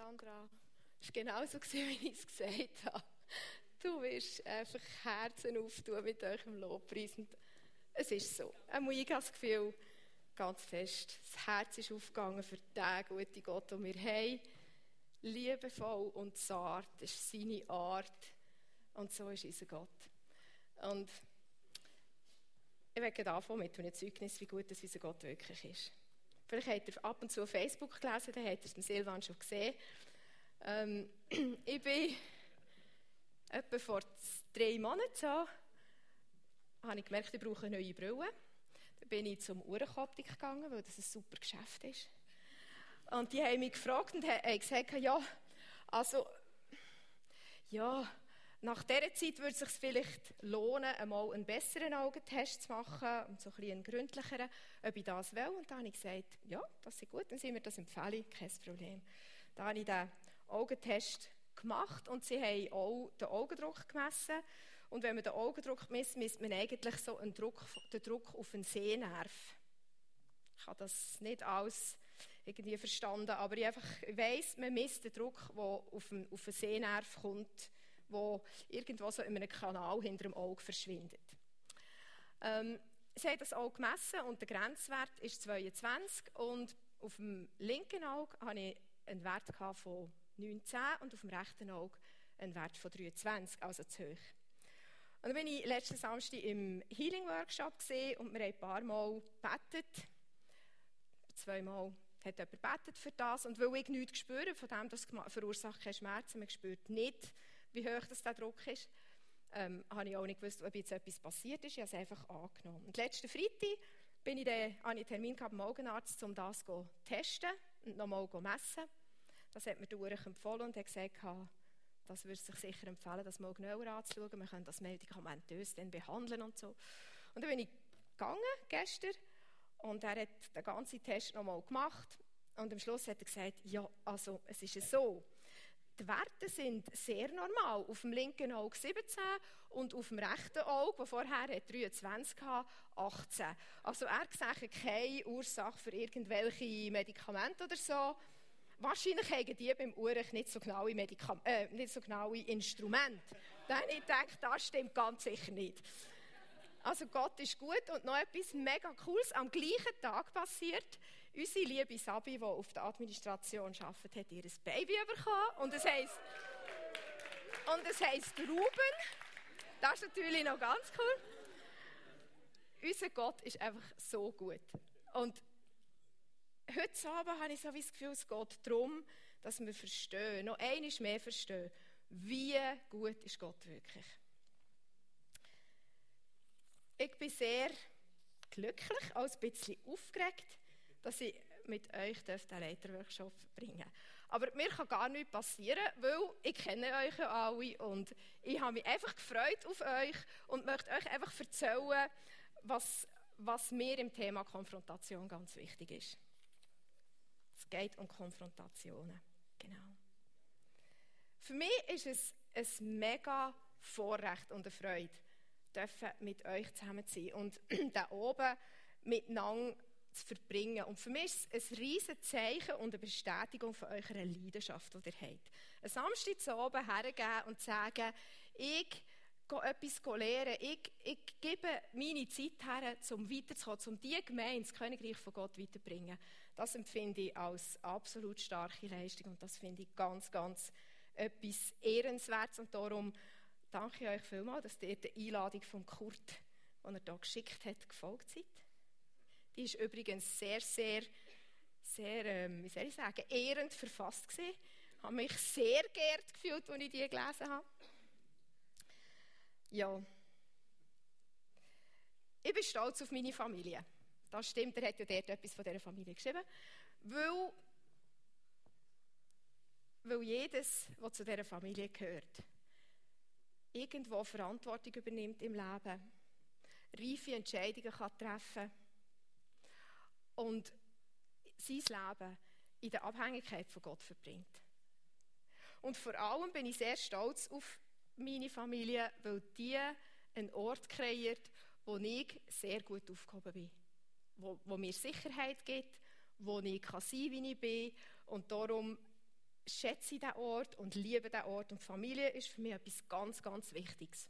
Sandra. Es war genauso, wie ich es gesagt habe. Du wirst einfach Herzen auftun mit eurem Lobpreis. Und es ist so. Ich habe das Gefühl, ganz fest, das Herz ist aufgegangen für den guten Gott, den wir haben. Liebevoll und zart ist seine Art. Und so ist unser Gott. Und ich werde anfangen mit einem Zeugnis, wie gut das unser Gott wirklich ist. Vielleicht habt ihr ab und zu Facebook gelesen, dann habt ihr es Silvan schon gesehen. Ähm, ich bin etwa vor drei Monaten so, habe ich gemerkt, ich brauche neue Brille. Dann bin ich zum Uhrenoptik gegangen, weil das ein super Geschäft ist. Und die haben mich gefragt und haben gesagt, ja, also, ja, nach dieser Zeit würde es sich vielleicht lohnen, einmal einen besseren Augentest zu machen und so ein bisschen einen gründlicheren, ob ich das will. Und dann habe ich gesagt, ja, das ist gut, dann sind wir das empfehlen, kein Problem. Dann habe ich den Augentest gemacht und sie haben auch den Augendruck gemessen. Und wenn man den Augendruck misst, misst man eigentlich so einen Druck, den Druck auf den Sehnerv. Ich habe das nicht alles irgendwie verstanden, aber ich einfach weiss, man misst den Druck, der auf den, auf den Sehnerv kommt wo irgendwo so in einem Kanal hinter dem Auge verschwindet. Ähm, sie haben das Auge gemessen und der Grenzwert ist 22 und auf dem linken Auge hatte ich einen Wert von 19 und auf dem rechten Auge einen Wert von 23, also zu hoch. Und dann bin ich letzten Samstag im Healing Workshop und wir haben ein paar Mal gebetet. Zweimal hat jemand gebetet für das. Und weil ich nichts spüre, von dem das verursacht keine Schmerzen, man spürt nicht, wie hoch das der Druck ist, ähm, habe ich auch nicht gewusst, ob jetzt etwas passiert ist. Ich habe es einfach angenommen. Und letzten Freitag bin ich dann, habe ich einen Termin gehabt beim Augenarzt, um das zu testen und nochmal zu messen. Das hat mir der empfohlen und hat gesagt, das würde sich sicher empfehlen, das mal genauer anzuschauen. Wir können das medikamentös dann behandeln und so. Und dann bin ich gegangen, gestern, und er hat den ganzen Test nochmal gemacht. Und am Schluss hat er gesagt, ja, also es ist so, die Werte sind sehr normal. Auf dem linken Auge 17 und auf dem rechten Auge, wo vorher 23 hatte, 18. Also er sieht keine Ursache für irgendwelche Medikamente oder so. Wahrscheinlich haben die beim Urech nicht so genaue, Medikam äh, nicht so genaue Instrumente. Dann ich denke, das stimmt ganz sicher nicht. Also Gott ist gut und noch etwas mega Cooles am gleichen Tag passiert. Unsere liebe Sabi, die auf der Administration arbeitet, hat ihr Baby bekommen und es heisst und es heisst Ruben. Das ist natürlich noch ganz cool. Unser Gott ist einfach so gut. Und heute Abend habe ich so das Gefühl, es geht darum, dass wir verstehen, noch einmal mehr verstehen, wie gut ist Gott wirklich. Ich bin sehr glücklich, auch ein bisschen aufgeregt, dass ich mit euch den Leiterworkshop bringen Aber mir kann gar nichts passieren, weil ich kenne euch ja alle und ich habe mich einfach gefreut auf euch und möchte euch einfach erzählen, was, was mir im Thema Konfrontation ganz wichtig ist. Es geht um Konfrontationen. Genau. Für mich ist es ein mega Vorrecht und eine Freude, mit euch zusammen sein und da oben miteinander zu verbringen. Und für mich ist es ein riesiges Zeichen und eine Bestätigung von eurer Leidenschaft, die ihr habt. Ein Samstag zu oben hergeben und sagen, ich gehe etwas lernen, ich, ich gebe meine Zeit her, um weiterzukommen, um diese Gemeinde, das Königreich von Gott weiterzubringen. Das empfinde ich als absolut starke Leistung und das finde ich ganz, ganz etwas Ehrenswertes und darum danke ich euch vielmals, dass ihr der Einladung von Kurt, die er hier geschickt hat, gefolgt seid. Die ist übrigens sehr, sehr, sehr, ähm, wie soll ich sagen, ehrend verfasst gewesen. Ich habe mich sehr geehrt gefühlt, als ich die gelesen habe. Ja. Ich bin stolz auf meine Familie. Das stimmt, er hat ja dort etwas von dieser Familie geschrieben. Weil, weil jedes, was zu dieser Familie gehört, irgendwo Verantwortung übernimmt im Leben, reife Entscheidungen kann treffen und sein Leben in der Abhängigkeit von Gott verbringt. Und vor allem bin ich sehr stolz auf meine Familie, weil die einen Ort kreiert, wo ich sehr gut aufgehoben bin, wo, wo mir Sicherheit gibt, wo ich kann sein wie ich bin und darum schätze diesen Ort und liebe diesen Ort. Und Familie ist für mich etwas ganz, ganz Wichtiges.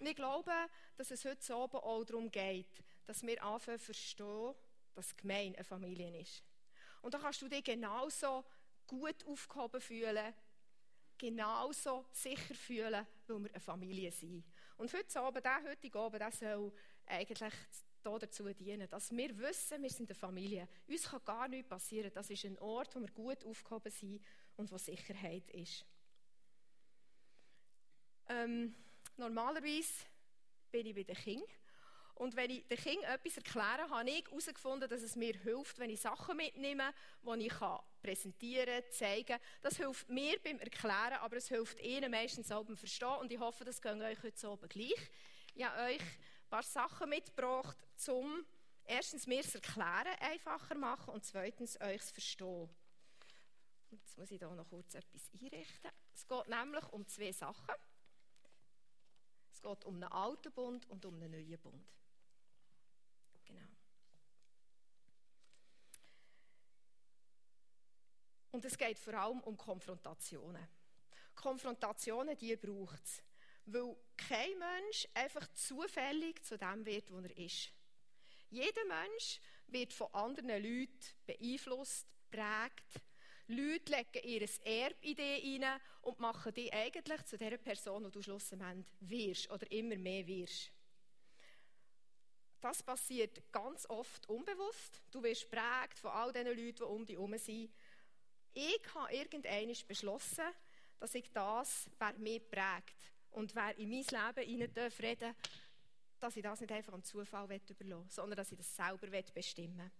Und ich glaube, dass es heute oben auch darum geht, dass wir anfangen zu verstehen, dass Gemeinde eine Familie ist. Und da kannst du dich genauso gut aufgehoben fühlen, genauso sicher fühlen, weil wir eine Familie sind. Und heute Abend, der heutige Abend, der soll eigentlich dazu dienen, dass wir wissen, wir sind eine Familie. Uns kann gar nichts passieren. Das ist ein Ort, wo wir gut aufgehoben sind und wo Sicherheit ist. Ähm, normalerweise bin ich bei den Kindern. Und wenn ich den Kindern etwas erkläre, habe ich herausgefunden, dass es mir hilft, wenn ich Sachen mitnehme, die ich präsentieren kann, zeigen kann. Das hilft mir beim Erklären, aber es hilft ihnen meistens auch beim Verstehen. Und ich hoffe, das geht euch heute oben gleich. Ich habe euch ein paar Sachen mitgebracht, um erstens mir das Erklären einfacher machen und zweitens euch das Verstehen. Jetzt muss ich hier noch kurz etwas einrichten. Es geht nämlich um zwei Sachen. Es geht um einen alten Bund und um einen neuen Bund. Genau. Und es geht vor allem um Konfrontationen. Konfrontationen, die braucht es. Weil kein Mensch einfach zufällig zu dem wird, wo er ist. Jeder Mensch wird von anderen Leuten beeinflusst, prägt. Leute legen ihr dich rein und machen dich eigentlich zu der Person, die du schlussendlich wirst oder immer mehr wirst. Das passiert ganz oft unbewusst. Du wirst prägt von all den Leuten, die um dich herum sind. Ich habe irgendwann beschlossen, dass ich das, wer mich prägt und wer in mein Leben reden darf, dass ich das nicht einfach am Zufall überlassen will, sondern dass ich das selber bestimmen will.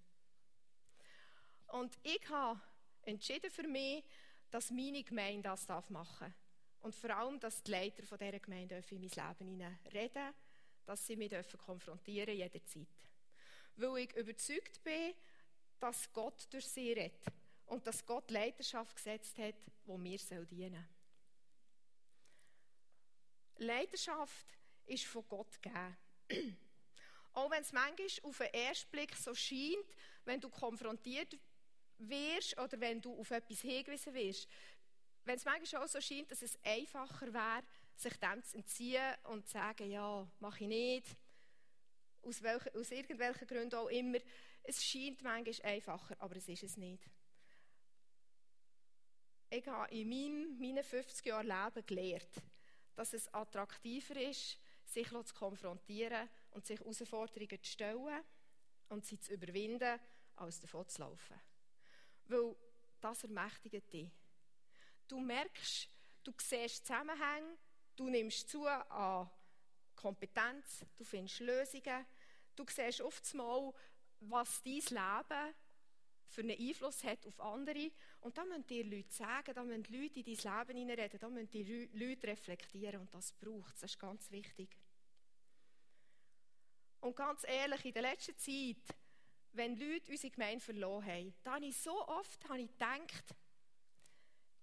Und ich habe entschieden für mich, dass meine Gemeinde das machen darf. Und vor allem, dass die Leiter dieser Gemeinde in mein Leben reden dass sie mich konfrontieren jederzeit. Weil ich überzeugt bin, dass Gott durch sie redet und dass Gott Leiterschaft gesetzt hat, wo mir dienen soll. Leiterschaft ist von Gott gegeben. Auch wenn es manchmal auf den ersten Blick so scheint, wenn du konfrontiert wirst oder wenn du auf etwas hingewiesen wirst, wenn es manchmal auch so scheint, dass es einfacher wäre, sich dem zu entziehen und zu sagen, ja, mache ich nicht, aus, welchen, aus irgendwelchen Gründen auch immer, es scheint manchmal einfacher, aber es ist es nicht. Ich habe in meinem, meinen 50 Jahren Leben gelernt, dass es attraktiver ist, sich zu konfrontieren und sich Herausforderungen zu stellen und sie zu überwinden, als davon zu laufen. Weil das ermächtigt dich. Du merkst, du siehst Zusammenhänge, du nimmst zu an Kompetenz, du findest Lösungen, du siehst oft mal, was dein Leben für einen Einfluss hat auf andere. Und da müssen dir Leute sagen, da müssen Leute in dein Leben hineinreden, da müssen die Leute reflektieren und das braucht es, das ist ganz wichtig. Und ganz ehrlich, in der letzten Zeit wenn Leute unsere Gemeinde verloren haben, da habe ich so oft habe ich gedacht,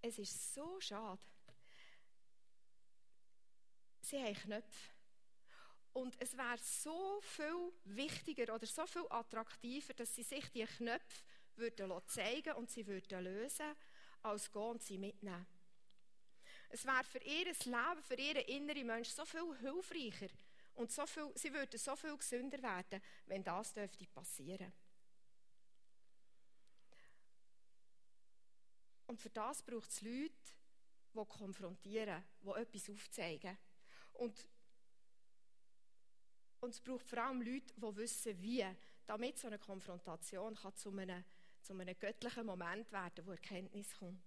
es ist so schade. Sie haben Knöpfe. Und es wäre so viel wichtiger oder so viel attraktiver, dass sie sich die Knöpfe würden zeigen und sie würden lösen, als gehen sie mitnehmen. Es wäre für ihr Leben, für ihren inneren Mensch so viel hilfreicher und so viel, sie würden so viel gesünder werden, wenn das dürfte passieren. Und für das braucht es Leute, die konfrontieren, die etwas aufzeigen. Und, und es braucht vor allem Leute, die wissen, wie, damit so eine Konfrontation kann zu, einem, zu einem göttlichen Moment werden, wo Erkenntnis kommt.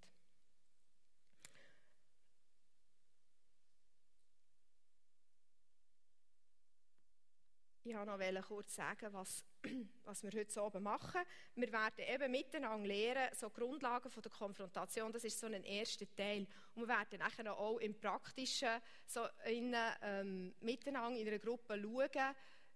Ich wollte noch kurz sagen, was, was wir heute oben machen. Wir werden eben miteinander lernen, so Grundlagen von der Konfrontation, das ist so ein erster Teil. Und wir werden nachher auch im Praktischen so in, ähm, miteinander in einer Gruppe schauen,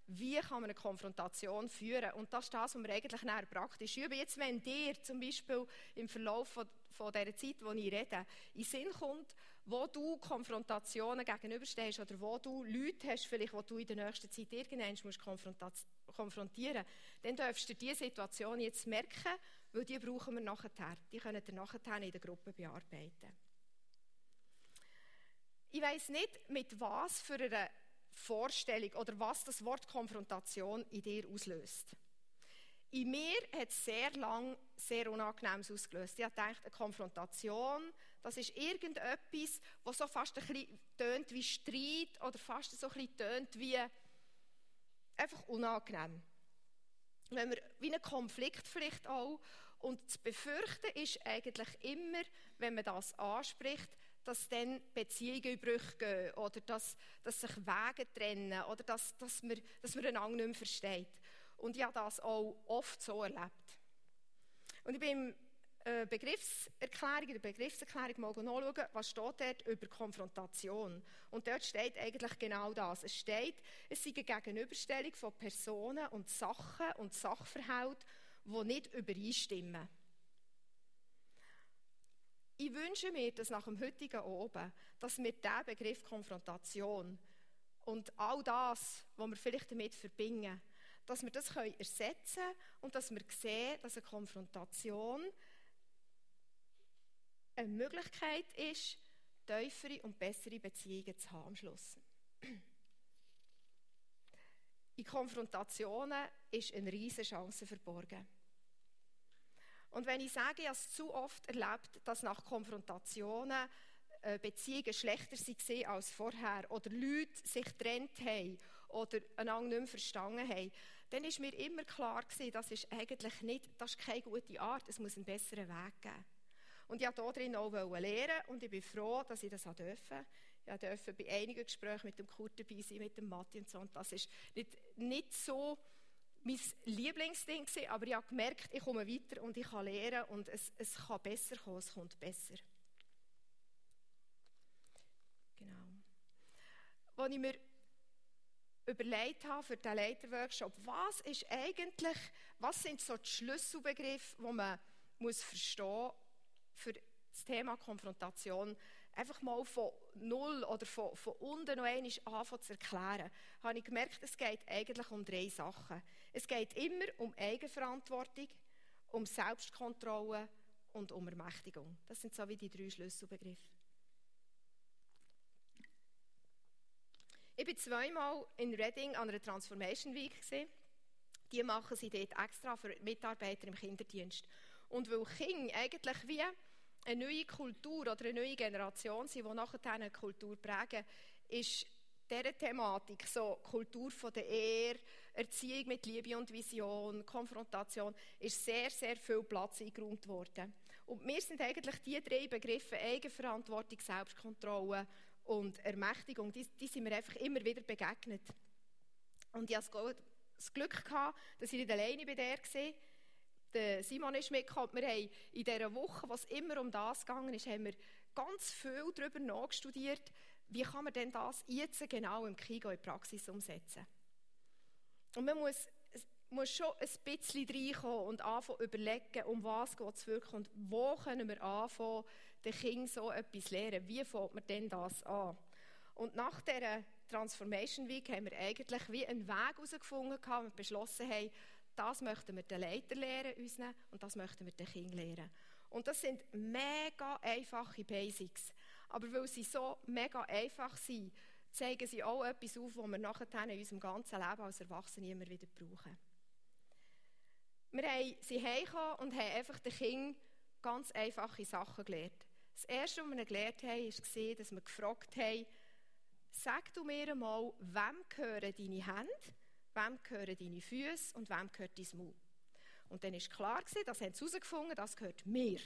wie kann man eine Konfrontation führen. Und das ist das, was wir eigentlich nachher praktisch üben. Jetzt, wenn dir zum Beispiel im Verlauf von, von dieser Zeit, wo ich rede, in Sinn kommt, wo du Konfrontationen gegenüberstehst oder wo du Leute hast, vielleicht, wo du in der nächsten Zeit irgendwann musst konfrontieren dann darfst du diese Situation jetzt merken, weil die brauchen wir nachher. Die können wir nachher in der Gruppe bearbeiten. Ich weiß nicht, mit was für einer Vorstellung oder was das Wort Konfrontation in dir auslöst. In mir hat es sehr lang sehr Unangenehmes ausgelöst. Ich dachte, eine Konfrontation, das ist irgendetwas, was so fast ein bisschen tönt wie Streit oder fast so ein bisschen tönt wie einfach unangenehm. Wenn wir, wie ein Konflikt vielleicht auch. Und zu befürchten ist eigentlich immer, wenn man das anspricht, dass dann Beziehungen in Brüche gehen oder dass, dass sich Wege trennen oder dass, dass, man, dass man einander nicht mehr versteht. Und ich habe das auch oft so erlebt. Und ich bin im äh, Begriffserklärung, in der Begriffserklärung mal nachschauen, was steht dort über Konfrontation. Und dort steht eigentlich genau das. Es steht, es sei eine Gegenüberstellung von Personen und Sachen und Sachverhalten, die nicht übereinstimmen. Ich wünsche mir, dass nach dem heutigen Oben, dass wir diesen Begriff Konfrontation und all das, was wir vielleicht damit verbinden, dass wir das ersetzen können und dass wir sehen, dass eine Konfrontation eine Möglichkeit ist, tiefere und bessere Beziehungen zu haben am Schluss. In Konfrontationen ist eine riesige Chance verborgen. Und wenn ich sage, ich habe es zu oft erlebt, dass nach Konfrontationen äh, Beziehungen schlechter waren als vorher oder Leute sich getrennt haben oder einander nicht mehr verstanden haben, dann ist mir immer klar gewesen, das ist eigentlich nicht, das ist keine gute Art, es muss einen besseren Weg geben. Und ich wollte darin auch lernen und ich bin froh, dass ich das durfte. Ich durfte bei einigen Gesprächen mit dem Kurt dabei sein, mit dem Matti und so. Und das ist nicht, nicht so mein Lieblingsding gewesen, aber ich habe gemerkt, ich komme weiter und ich kann lernen und es, es kann besser kommen, es kommt besser. Genau. Als ich mir überlegt habe für den Leiterworkshop, was ist eigentlich, was sind so die Schlüsselbegriffe, die man muss verstehen für das Thema Konfrontation, einfach mal von null oder von, von unten noch einmal anfangen zu erklären, habe ich gemerkt, es geht eigentlich um drei Sachen. Es geht immer um Eigenverantwortung, um Selbstkontrolle und um Ermächtigung. Das sind so wie die drei Schlüsselbegriffe. Ich war zweimal in Reading an einer Transformation Week. Die machen sie dort extra für Mitarbeiter im Kinderdienst. Und weil Kinder eigentlich wie eine neue Kultur oder eine neue Generation sind, die nachher eine Kultur prägen, ist diese Thematik, so Kultur von der Ehre, Erziehung mit Liebe und Vision, Konfrontation, ist sehr, sehr viel Platz eingeräumt worden. Und mir sind eigentlich die drei Begriffe Eigenverantwortung, Selbstkontrolle und Ermächtigung, die, die sind mir einfach immer wieder begegnet. Und ich hatte das Glück, gehabt, dass ich nicht alleine bei der war. Simon ist mitgekommen. Wir haben in dieser Woche, was immer um das gegangen ist, haben wir ganz viel darüber nachgestudiert, wie kann man denn das jetzt genau im Kigo in Praxis umsetzen. Und man muss, muss schon ein bisschen reinkommen und anfangen überlegen, um was geht es wirklich und wo können wir anfangen, den Kindern so etwas lernen. Wie fängt man denn das an? Und nach dieser Transformation Week haben wir eigentlich wie einen Weg herausgefunden und beschlossen haben, das möchten wir den Leiter lehren, unseren, und das möchten wir den Kindern lehren. Und das sind mega einfache Basics. Aber weil sie so mega einfach sind, zeigen sie auch etwas auf, was wir nachher in unserem ganzen Leben als Erwachsene immer wieder brauchen. Wir haben sie heimgekommen und haben einfach den Kindern ganz einfache Sachen gelernt. Das Erste, was wir gelernt haben, war, dass wir gefragt haben, sag du mir einmal, wem gehören deine Hände wem gehören deine Füße und wem gehört dein Maul. Und dann war klar, das haben sie herausgefunden, das gehört mir.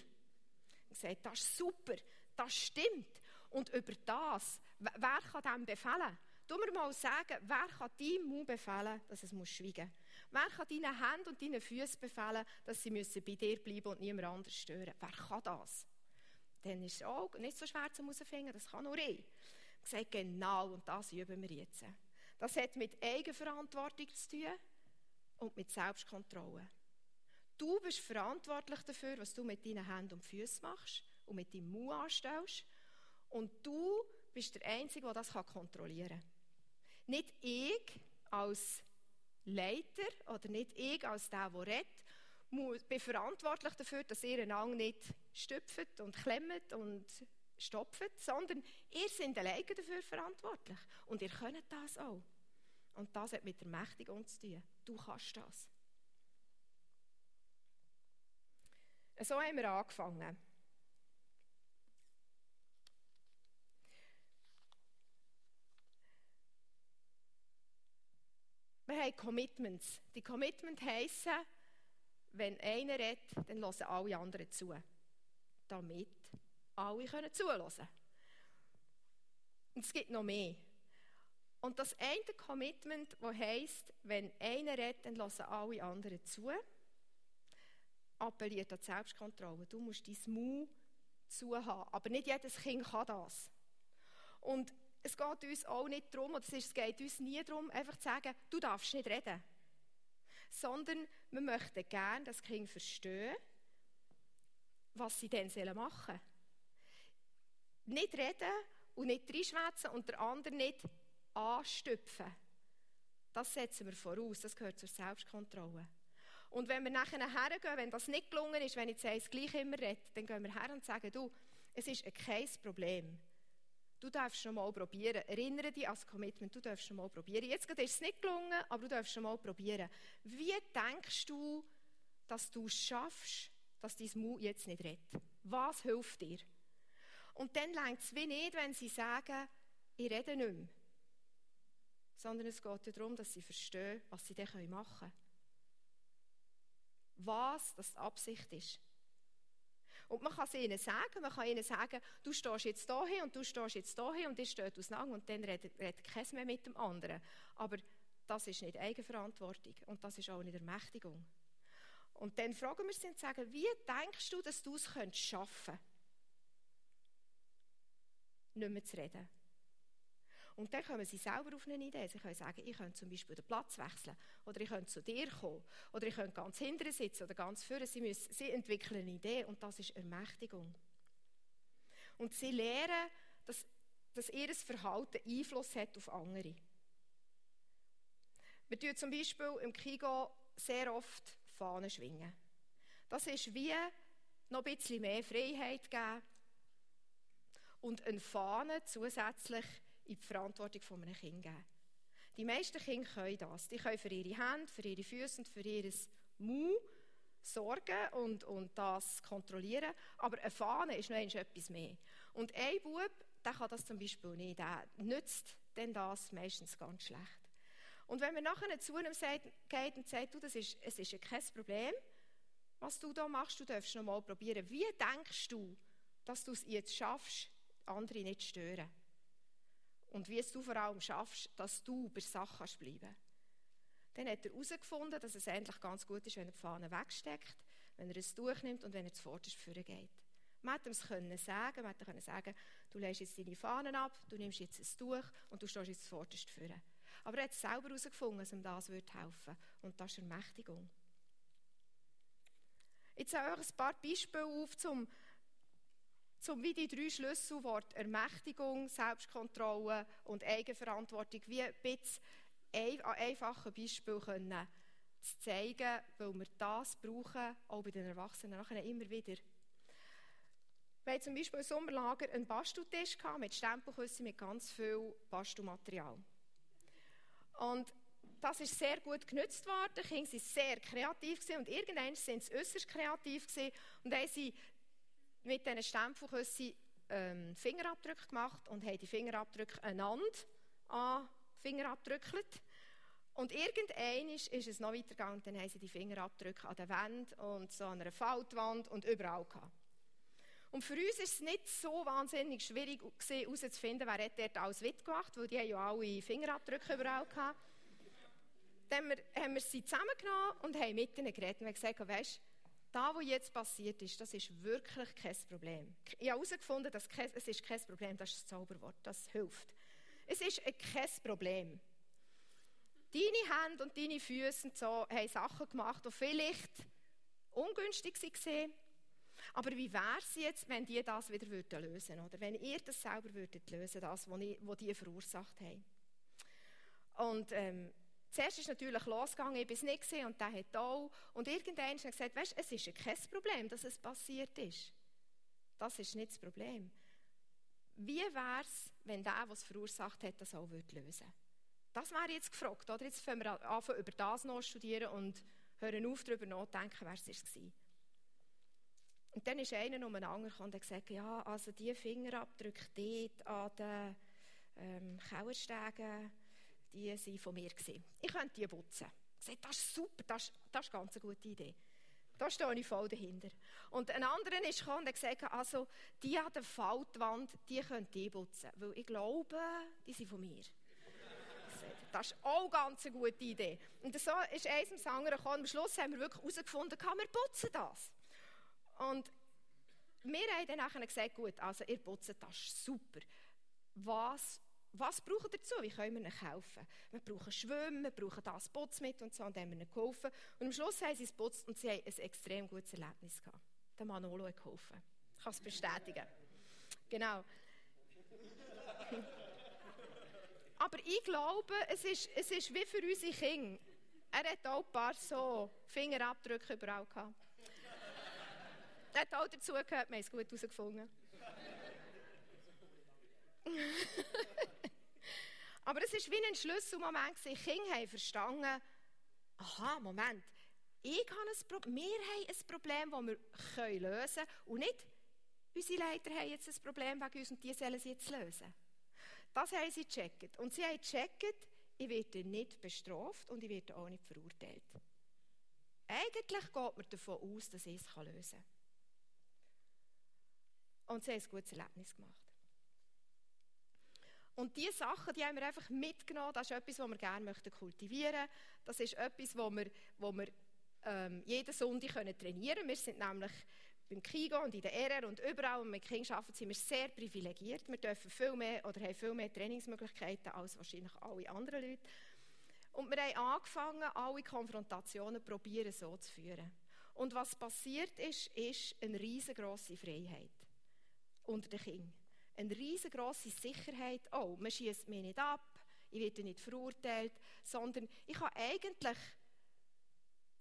Ich sagte, das ist super, das stimmt. Und über das, wer kann dem befehlen? Du mir mal sagen, wer kann deinem Mund befehlen, dass es muss schweigen muss? Wer kann deinen Händen und deinen Füßen befehlen, dass sie müssen bei dir bleiben und niemand anders stören? Wer kann das? Dann ist es auch nicht so schwer zu herausfinden, das kann nur ich. Ich sage, genau, und das üben wir jetzt. Das hat mit Eigenverantwortung zu tun und mit Selbstkontrolle. Du bist verantwortlich dafür, was du mit deinen Händen und Füßen machst und mit deinem Mund anstellst. Und du bist der Einzige, der das kontrollieren kann. Nicht ich als Leiter oder nicht ich als der, der redet, bin verantwortlich dafür, dass ihr einander nicht stüpft und klemmt und stopft, sondern ihr seid alleine dafür verantwortlich. Und ihr könnt das auch. Und das hat mit der Mächtigung zu tun. Du kannst das. So haben wir angefangen. Wir haben Commitments. Die Commitments heissen, wenn einer redet, dann hören alle anderen zu. Damit alle können zuhören. Und es gibt noch mehr. Und das eine Commitment, das heisst, wenn einer redet, dann hören alle anderen zu, appelliert an die Selbstkontrolle. Du musst dein Maul zuhaben. Aber nicht jedes Kind kann das. Und es geht uns auch nicht darum, oder es geht uns nie darum, einfach zu sagen, du darfst nicht reden. Sondern wir möchten gerne, dass Kinder verstehen, was sie dann machen sollen. Nicht reden und nicht reinschwätzen und der andere nicht anstüpfen. Das setzen wir voraus, das gehört zur Selbstkontrolle. Und wenn wir nachher hergehen, wenn das nicht gelungen ist, wenn ich jetzt gleich immer rede, dann gehen wir her und sagen, du, es ist kein Problem. Du darfst schon mal probieren. Erinnere dich an das Commitment, du darfst schon mal probieren. Jetzt ist es nicht gelungen, aber du darfst schon mal probieren. Wie denkst du, dass du es schaffst, dass dein Mut jetzt nicht redet? Was hilft dir? Und dann längt es wie nicht, wenn sie sagen, ich rede nicht mehr. Sondern es geht darum, dass sie verstehen, was sie dann machen können. Was das die Absicht ist. Und man kann es ihnen sagen, man kann ihnen sagen, du stehst jetzt hier und du stehst jetzt hier und ich stehe auseinander und dann redet, redet keins mehr mit dem anderen. Aber das ist nicht Eigenverantwortung und das ist auch nicht Ermächtigung. Und dann fragen wir sie und sagen, wie denkst du, dass du es schaffen könntest? Nicht mehr zu reden. Und dann kommen sie selber auf eine Idee. Sie können sagen, ich könnte zum Beispiel den Platz wechseln oder ich könnte zu dir kommen oder ich könnte ganz hinten sitzen oder ganz vorne. Sie, müssen, sie entwickeln eine Idee und das ist Ermächtigung. Und sie lernen, dass, dass ihr Verhalten Einfluss hat auf andere. Wir tun zum Beispiel im Kigo sehr oft Fahnen schwingen. Das ist wie noch ein bisschen mehr Freiheit geben und eine Fahne zusätzlich in die Verantwortung von einem Kind geben. Die meisten Kinder können das. Die können für ihre Hände, für ihre Füße und für ihr Mu sorgen und, und das kontrollieren. Aber eine Fahne ist noch etwas mehr. Und ein Bub, der kann das zum Beispiel nicht. Der nützt denn das meistens ganz schlecht. Und wenn man nachher zu ihm geht und sagt, du, das ist, es ist kein Problem, was du da machst, du darfst noch mal probieren. Wie denkst du, dass du es jetzt schaffst, andere nicht stören? Und wie es du vor allem schaffst, dass du bei Sachen kannst bleiben Dann hat er herausgefunden, dass es eigentlich ganz gut ist, wenn er die Fahne wegsteckt, wenn er es durchnimmt und wenn er zuvorderst führen geht. Man hätte ihm es können sagen, man hätte können sagen, du legst jetzt deine Fahnen ab, du nimmst jetzt ein Tuch und du stehst jetzt zuvorderst führen. Aber er hat selber herausgefunden, dass ihm das helfen würde. Und das ist Ermächtigung. Ich zeige euch ein paar Beispiele auf, um zum wie die drei Schlüsselworte Ermächtigung, Selbstkontrolle und Eigenverantwortung wie ein bisschen an einfachen Beispielen zu zeigen, weil wir das brauchen, auch bei den Erwachsenen nachher immer wieder. Wir hatten zum Beispiel im Sommerlager einen Basteltisch mit Stempelküssen mit ganz viel Bastelmaterial. Und das ist sehr gut genutzt worden. Die Kinder waren sehr kreativ und irgendwann sind sie äußerst kreativ und haben sie mit diesen Stempelküssen ähm, Fingerabdrücke gemacht und haben die Fingerabdrücke einander an Fingerabdrückelt. Und irgendwann ist, es noch weitergegangen. Dann haben sie die Fingerabdrücke an der Wand und so an einer Faltwand und überall gehabt. Und für uns ist es nicht so wahnsinnig schwierig herauszufinden, wer hat dort alles mitgemacht, weil die haben ja alle Fingerabdrücke überall gehabt. Dann haben wir sie zusammengenommen und haben mit ihnen geredet und gesagt, weißt, das, was jetzt passiert ist, das ist wirklich kein Problem. Ich habe herausgefunden, dass es ist kein Problem, das ist das Zauberwort, das hilft. Es ist kein Problem. Deine Hände und deine Füße und so haben Sachen gemacht, die vielleicht ungünstig waren. Aber wie wäre es jetzt, wenn die das wieder lösen würden? Oder wenn ihr das selber würdet lösen, das, was die verursacht haben? Und ähm, Zuerst ist natürlich losgegangen, ich war es nicht und der hat auch. Und irgendwann hat gesagt, weißt, es ist ja kein Problem, dass es passiert ist. Das ist nicht das Problem. Wie wäre es, wenn der, der es verursacht hat, das auch lösen würde? Das wäre jetzt gefragt. Oder? Jetzt fangen wir an, über das noch studieren und hören auf, darüber nachzudenken, wer es war. Und dann ist einer um einen anderen und hat gesagt, ja, also die Fingerabdrücke dort an den ähm, Kauerstegen, die waren von mir. Gewesen. Ich könnte die putzen. Ich sagte, das ist super, das ist, das ist eine ganz gute Idee. Da stehe ich voll dahinter. Und ein anderer ist gekommen und hat gesagt, also die an der Faltwand, die könnt ihr putzen. Weil ich glaube, die sind von mir. Das ist auch eine ganz gute Idee. Und so ist eins ins andere gekommen. Am Schluss haben wir wirklich herausgefunden, wir putzen das. Und wir haben dann gesagt, gut, also ihr putzt das super. Was, was braucht ihr dazu? Wie können wir ihnen helfen? Wir brauchen Schwimmen, wir brauchen das Putzmittel und so, und dann haben wir ihnen geholfen. Und am Schluss haben sie es putzt und sie haben ein extrem gutes Erlebnis gehabt. Der Manolo hat geholfen. Ich kann es bestätigen. Genau. Aber ich glaube, es ist, es ist wie für unsere Kinder. Er hat auch ein paar so Fingerabdrücke überall gehabt. Er hat auch dazu gehört, wir haben es gut herausgefunden. Aber es war wie ein Schlüsselmoment. Die Kinder haben verstanden, aha, Moment, ich habe ein Problem, wir haben ein Problem, das wir lösen können. Und nicht, unsere Leiter haben jetzt ein Problem wegen uns und die sollen es jetzt lösen. Das haben sie gecheckt. Und sie haben gecheckt, ich werde nicht bestraft und ich werde auch nicht verurteilt. Eigentlich geht man davon aus, dass ich es lösen kann. Und sie haben ein gutes Erlebnis gemacht. Und diese Sachen, die haben wir einfach mitgenommen. Das ist etwas, was wir gerne kultivieren möchten. Das ist etwas, was wir, wo wir ähm, jeden Sonntag trainieren können. Wir sind nämlich beim KIGO und in der RR und überall, wo wir mit Kindern arbeiten, sind wir sehr privilegiert. Wir dürfen viel mehr oder haben viel mehr Trainingsmöglichkeiten als wahrscheinlich alle anderen Leute. Und wir haben angefangen, alle Konfrontationen probieren so zu führen. Und was passiert ist, ist eine riesengroße Freiheit unter den Kindern. Eine riesengroße Sicherheit auch. Man schießt mich nicht ab, ich werde nicht verurteilt, sondern ich kann eigentlich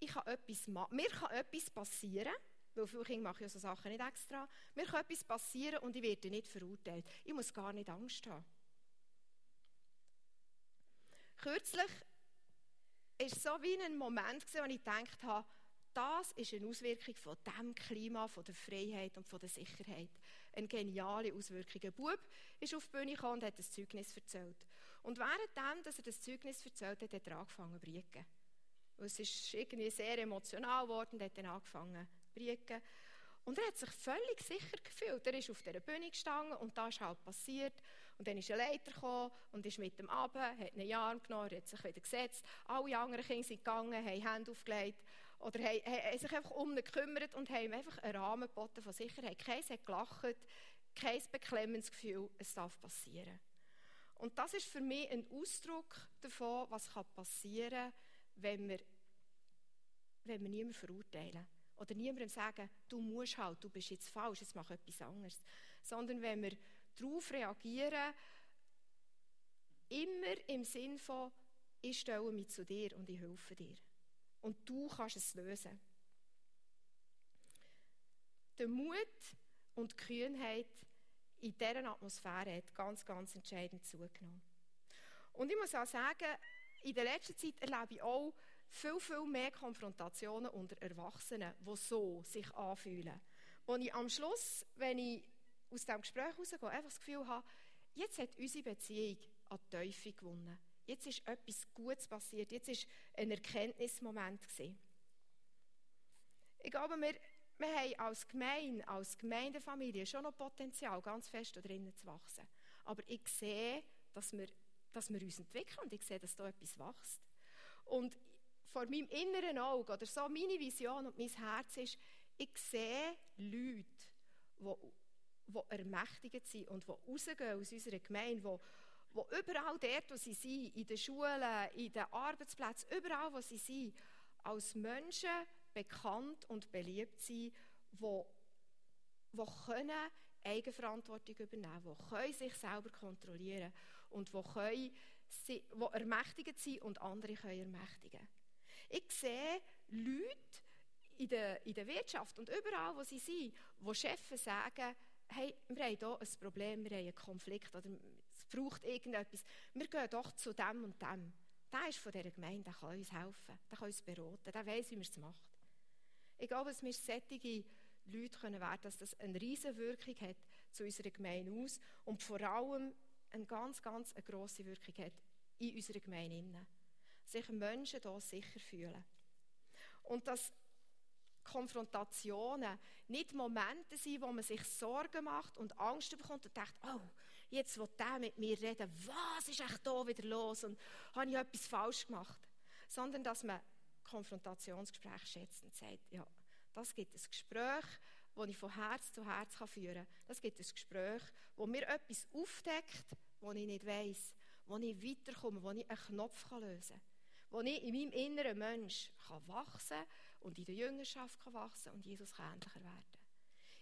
ich kann etwas. Mir kann etwas passieren, weil viele Kinder machen ja so Sachen nicht extra. Mir kann etwas passieren und ich werde nicht verurteilt. Ich muss gar nicht Angst haben. Kürzlich war es so wie ein Moment, wo ich gedacht habe, das ist eine Auswirkung von dem Klima, von der Freiheit und von der Sicherheit. Eine geniale Auswirkung. Ein Bub ist auf die Bühne gekommen und hat ein Zeugnis erzählt. Und währenddem, er das Zeugnis erzählt hat, hat er angefangen zu brieken. Es ist irgendwie sehr emotional geworden und hat dann angefangen Brieken. Und er hat sich völlig sicher gefühlt. Er ist auf dieser Bühne gestanden und das ist halt passiert. Und dann ist ein Leiter gekommen und ist mit ihm runter, hat einen Arm genommen, hat sich wieder gesetzt. Alle anderen Kinder sind gegangen, haben Hände aufgelegt oder haben, haben sich einfach um ihn gekümmert und haben ihm einfach einen Rahmen geboten von Sicherheit. Keins hat gelacht, kein beklemmendes Gefühl, es darf passieren. Und das ist für mich ein Ausdruck davon, was passieren kann, wenn wir, wenn wir niemanden verurteilen. Oder niemandem sagen, du musst halt, du bist jetzt falsch, jetzt mach etwas anderes. Sondern wenn wir darauf reagieren, immer im Sinn von, ich stelle mich zu dir und ich helfe dir. Und du kannst es lösen. Der Mut und die Kühnheit in dieser Atmosphäre hat ganz, ganz entscheidend zugenommen. Und ich muss auch sagen, in der letzten Zeit erlebe ich auch, viel, viel mehr Konfrontationen unter Erwachsenen, die so sich anfühlen. Wo ich am Schluss, wenn ich aus diesem Gespräch rausgehe, einfach das Gefühl habe, jetzt hat unsere Beziehung an Teufel gewonnen. Jetzt ist etwas Gutes passiert. Jetzt ist ein Erkenntnismoment gewesen. Ich glaube, wir, wir haben als Gemeinde, als Gemeindefamilie schon noch Potenzial, ganz fest drinnen zu wachsen. Aber ich sehe, dass wir, dass wir uns entwickeln und ich sehe, dass da etwas wächst. Und vor meinem inneren Auge, oder so meine Vision und mein Herz ist, ich sehe Leute, die, die ermächtigt sind und die rausgehen aus unserer Gemeinde, die überall dort, wo sie sind, in den Schulen, in den Arbeitsplätzen, überall, wo sie sind, als Menschen bekannt und beliebt sind, die, die können Eigenverantwortung übernehmen, die können sich selber kontrollieren und die können die ermächtigt sind und andere können ermächtigen. Ich sehe Leute in der, in der Wirtschaft und überall, wo sie sind, wo Chefs sagen, hey, wir haben hier ein Problem, wir haben einen Konflikt oder braucht irgendetwas. Wir gehen doch zu dem und dem. Der ist von dieser Gemeinde, der kann uns helfen, der kann uns beraten, der weiß, wie man es macht. Ich glaube, dass wir solche Leute können werden, dass das eine riesige Wirkung hat zu unserer Gemeinde aus und vor allem eine ganz, ganz eine grosse Wirkung hat in unserer Gemeinde. Sich Menschen hier sicher fühlen. Und dass Konfrontationen nicht Momente sind, wo man sich Sorgen macht und Angst bekommt und denkt, oh, jetzt will der mit mir reden, was ist echt da wieder los und habe ich etwas falsch gemacht? Sondern dass man Konfrontationsgespräche schätzt und sagt, ja, das gibt ein Gespräch, das ich von Herz zu Herz führen kann. Das gibt ein Gespräch, wo mir etwas aufdeckt, das ich nicht weiß, wo ich weiterkomme, wo ich einen Knopf lösen kann wo ich in meinem inneren Mensch kann wachsen und in der Jüngerschaft kann wachsen und Jesus ähnlicher werden.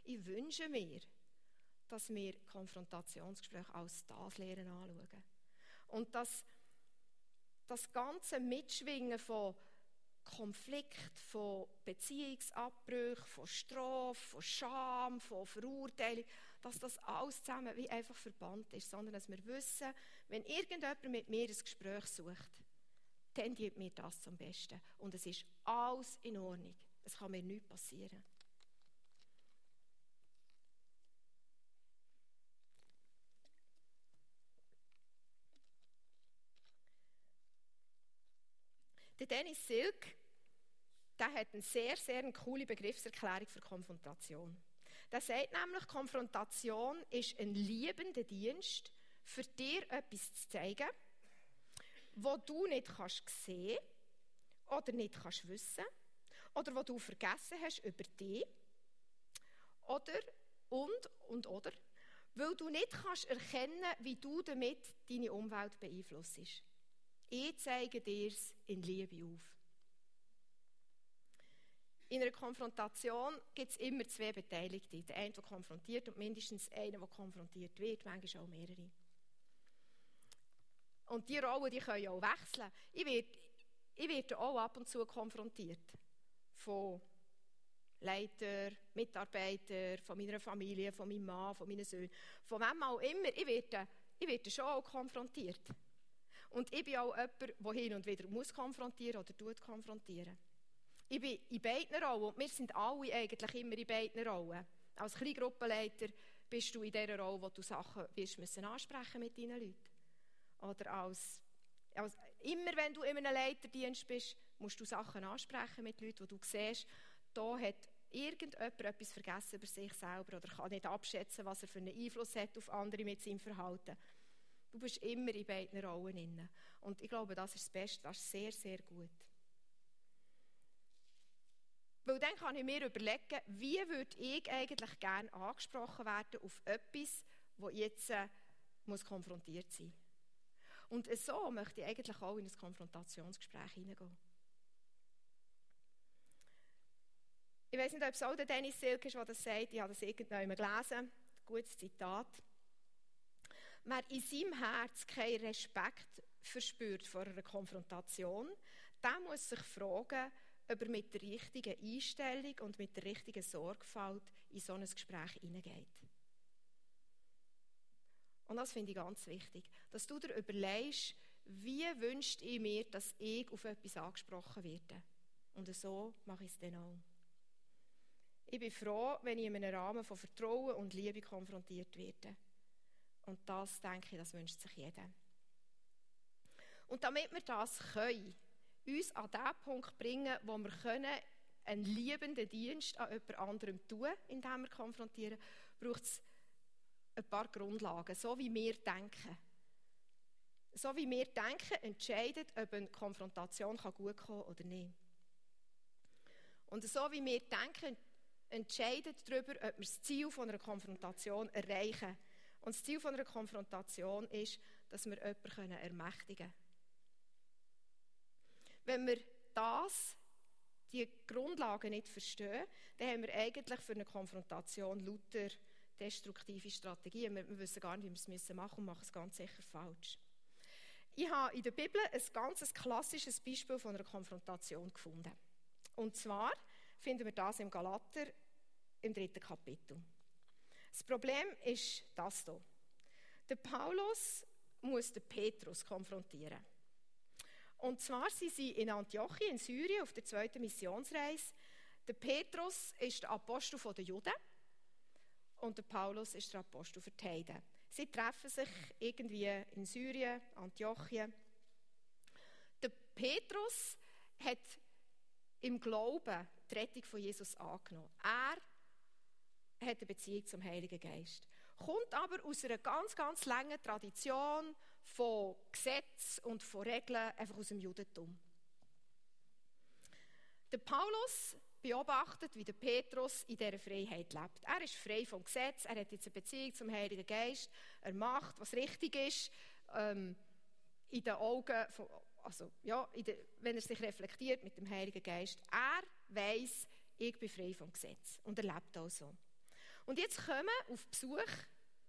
Ich wünsche mir, dass wir Konfrontationsgespräche als das Lehren anschauen. Und dass das ganze Mitschwingen von Konflikt, von Beziehungsabbrüchen, von Strafe, von Scham, von Verurteilung, dass das alles zusammen wie einfach verbannt ist, sondern dass wir wissen, wenn irgendjemand mit mir ein Gespräch sucht, dann gibt mir das zum Besten. Und es ist alles in Ordnung. Es kann mir nichts passieren. Dennis Silk der hat eine sehr, sehr eine coole Begriffserklärung für Konfrontation. Der sagt nämlich, Konfrontation ist ein liebender Dienst, für dir etwas zu zeigen, wo du nicht kannst sehen oder nicht kannst wissen oder wo du vergessen hast über dich oder und und oder weil du nicht kannst erkennen, wie du damit deine Umwelt beeinflusst. Ich zeige dir es in Liebe auf. In einer Konfrontation gibt es immer zwei Beteiligte. Der eine, der konfrontiert und mindestens einer, der konfrontiert wird, manchmal auch mehrere. Und die Rollen die können auch wechseln. Ich werde, ich werde auch ab und zu konfrontiert. Von Leiter, Mitarbeiter, von meiner Familie, von meinem Mann, von meinen Söhnen. Von wem auch immer. Ich werde, ich werde schon auch konfrontiert. Und ich bin auch jemand, der hin und wieder muss konfrontieren oder tut konfrontieren. Ich bin in beiden Rollen und wir sind alle eigentlich immer in beiden Rollen. Als Kleingruppenleiter bist du in dieser Rolle, wo du Sachen wirst müssen ansprechen mit deinen Leuten. Oder als, als, immer wenn du in einem Leiterdienst bist, musst du Sachen ansprechen mit Leuten, wo du siehst, da hat irgendjemand etwas vergessen über sich selber oder kann nicht abschätzen, was er für einen Einfluss hat auf andere mit seinem Verhalten. Du bist immer in beiden Rollen drin. Und ich glaube, das ist das Beste, das ist sehr, sehr gut. Weil dann kann ich mir überlegen, wie würde ich eigentlich gerne angesprochen werden auf etwas, das jetzt äh, muss konfrontiert sein muss. Und so möchte ich eigentlich auch in ein Konfrontationsgespräch hineingehen. Ich weiß nicht, ob es auch der Dennis Silk ist, der das sagt. Ich habe das irgendwann gelesen. Gutes Zitat. Wer in seinem Herz keinen Respekt verspürt vor einer Konfrontation, der muss sich fragen, ob er mit der richtigen Einstellung und mit der richtigen Sorgfalt in so ein Gespräch hineingeht. Und das finde ich ganz wichtig, dass du dir überlegst, wie wünscht ich mir, dass ich auf etwas angesprochen werde. Und so mache ich es dann auch. Ich bin froh, wenn ich in einem Rahmen von Vertrauen und Liebe konfrontiert werde. Und das, denke ich, das wünscht sich jeder. Und damit wir das können, uns an den Punkt bringen, wo wir können einen liebenden Dienst an jemand anderem tun, indem wir konfrontieren, braucht es ein paar Grundlagen, so wie wir denken. So wie wir denken, entscheidet, ob eine Konfrontation gut kommen kann oder nicht. Und so wie wir denken, entscheidet darüber, ob wir das Ziel einer Konfrontation erreichen. Und das Ziel einer Konfrontation ist, dass wir jemanden ermächtigen können. Wenn wir das, die Grundlagen nicht verstehen, dann haben wir eigentlich für eine Konfrontation lauter destruktive Strategien. Wir, wir wissen gar nicht, wie wir es machen müssen und machen es ganz sicher falsch. Ich habe in der Bibel ein ganz klassisches Beispiel von einer Konfrontation gefunden. Und zwar finden wir das im Galater im dritten Kapitel. Das Problem ist das hier. Der Paulus muss den Petrus konfrontieren. Und zwar sind sie in Antiochien in Syrien auf der zweiten Missionsreise. Der Petrus ist der Apostel der Juden und der Paulus ist der Apostel die Heiden. Sie treffen sich irgendwie in Syrien, Antiochien. Der Petrus hat im Glauben die Rettung von Jesus angenommen. Er hat eine Beziehung zum Heiligen Geist. Kommt aber aus einer ganz, ganz langen Tradition von Gesetzen und von Regeln, einfach aus dem Judentum. Der Paulus beobachtet, wie der Petrus in dieser Freiheit lebt. Er ist frei vom Gesetz, er hat jetzt eine Beziehung zum Heiligen Geist, er macht, was richtig ist, ähm, in den Augen, von, also ja, de, wenn er sich reflektiert mit dem Heiligen Geist. Er weiß, ich bin frei vom Gesetz und er lebt auch so. Und jetzt kommen auf Besuch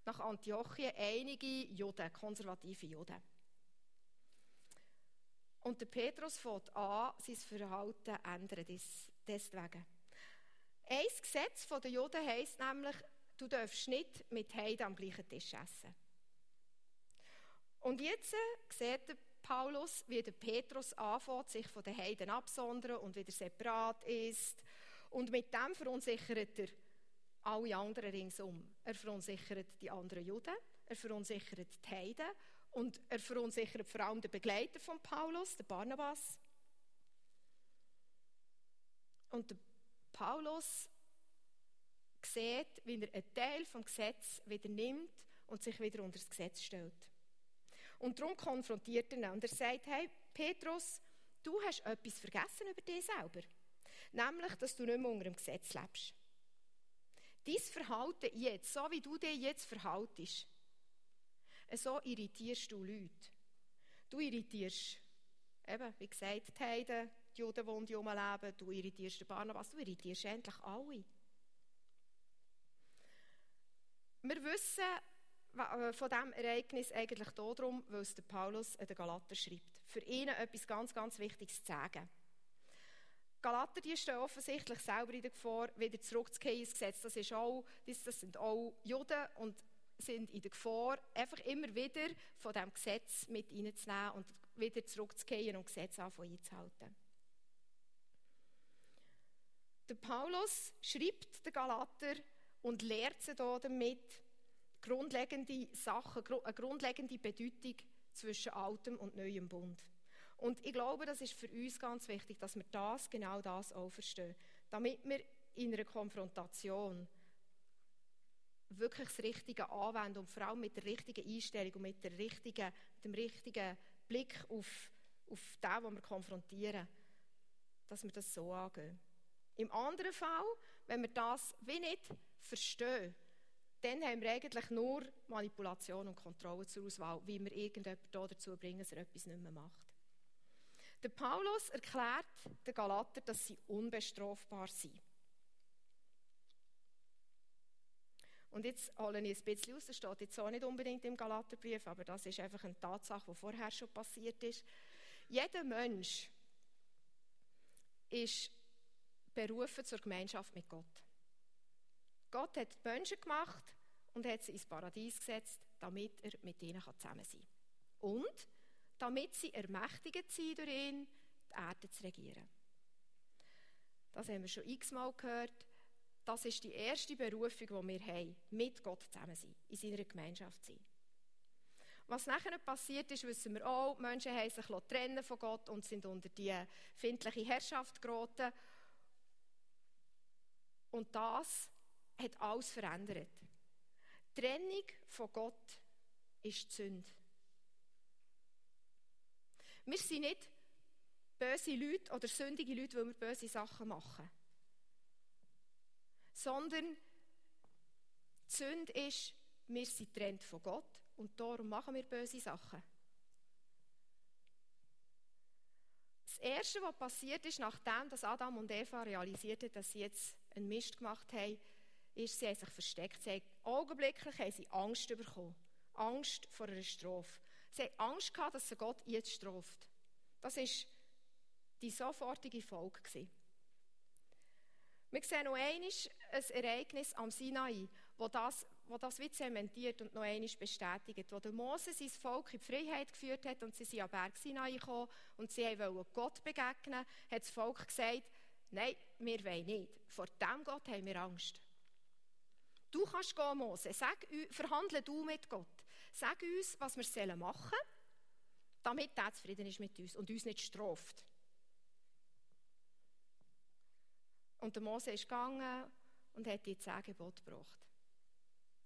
nach Antiochien einige Juden, konservative Juden. Und der Petrus fängt an, sein Verhalten ändern, deswegen. Ein Gesetz der Juden heisst nämlich, du darfst nicht mit Heiden am gleichen Tisch essen. Und jetzt sieht der Paulus, wie der Petrus anfängt, sich von den Heiden absondern und wieder separat ist. Und mit dem verunsichert er alle anderen ringsum. Er verunsichert die anderen Juden, er verunsichert die Heiden und er verunsichert vor allem den Begleiter von Paulus, den Barnabas. Und der Paulus sieht, wie er einen Teil vom Gesetz wieder nimmt und sich wieder unter das Gesetz stellt. Und darum konfrontiert er ihn und er sagt, hey Petrus, du hast etwas vergessen über dich selber. Nämlich, dass du nicht mehr unter dem Gesetz lebst. Dein Verhalten jetzt, so wie du dich jetzt verhaltest, so irritierst du Leute. Du irritierst, eben, wie gesagt, die Heiden, die Juden, die um dich herumleben, du irritierst den Barnabas, du irritierst endlich alle. Wir wissen äh, von diesem Ereignis eigentlich darum, weil es Paulus an den Galater schreibt. Für ihn etwas ganz, ganz Wichtiges zu sagen. Galater die stehen offensichtlich selber in der Gefahr, wieder zurückzugehen ins Gesetz. Das, ist auch, das, das sind auch Juden und sind in der Gefahr, einfach immer wieder von diesem Gesetz mit reinzunehmen und wieder zurückzugehen und Gesetz anfangen einzuhalten. Der Paulus schreibt den Galater und lehrt sie damit grundlegende Sachen, eine grundlegende Bedeutung zwischen altem und neuem Bund. Und ich glaube, das ist für uns ganz wichtig, dass wir das, genau das auch verstehen. Damit wir in einer Konfrontation wirklich das Richtige anwenden und vor allem mit der richtigen Einstellung und mit, der richtigen, mit dem richtigen Blick auf, auf den, den wir konfrontieren, dass wir das so angehen. Im anderen Fall, wenn wir das wie nicht verstehen, dann haben wir eigentlich nur Manipulation und Kontrolle zur Auswahl, wie wir irgendjemanden dazu bringen, dass er etwas nicht mehr macht. Der Paulus erklärt den Galater, dass sie unbestrafbar sind. Und jetzt hole ich ein bisschen aus, das steht jetzt auch nicht unbedingt im Galaterbrief, aber das ist einfach eine Tatsache, die vorher schon passiert ist. Jeder Mensch ist berufen zur Gemeinschaft mit Gott. Gott hat die Menschen gemacht und hat sie ins Paradies gesetzt, damit er mit ihnen zusammen sein kann. Und damit sie ermächtigt sind durch ihn, die Erde zu regieren. Das haben wir schon x-mal gehört. Das ist die erste Berufung, die wir haben, mit Gott zusammen sein, in seiner Gemeinschaft sein. Was nachher passiert ist, wissen wir auch. Die Menschen haben sich trennen von Gott und sind unter die findliche Herrschaft geraten. Und das hat alles verändert. Die Trennung von Gott ist die Sünde. Wir sind nicht böse Leute oder sündige Leute, weil wir böse Sachen machen. Sondern die Sünde ist, wir sind getrennt von Gott und darum machen wir böse Sachen. Das Erste, was passiert ist, nachdem dass Adam und Eva realisiert haben, dass sie jetzt einen Mist gemacht haben, ist, sie haben sich versteckt. Sie haben, augenblicklich haben sie Angst bekommen. Angst vor einer Strafe. Sie hatten Angst, gehabt, dass sie Gott jetzt straft. Das war die sofortige Folge. Wir sehen noch einmal ein Ereignis am Sinai, wo das, wo das wie zementiert und noch einmal bestätigt. Wo der Mose sein Volk in die Freiheit geführt hat und sie sind am Berg Sinai gekommen und sie wollten Gott begegnen, hat das Volk gesagt, nein, wir wollen nicht. Vor dem Gott haben wir Angst. Du kannst gehen, Mose. Sag, verhandle du mit Gott. Sag uns, was wir machen sollen, damit er zufrieden ist mit uns und uns nicht straft. Und der Mose ist gegangen und hat die zehn Gebote gebracht.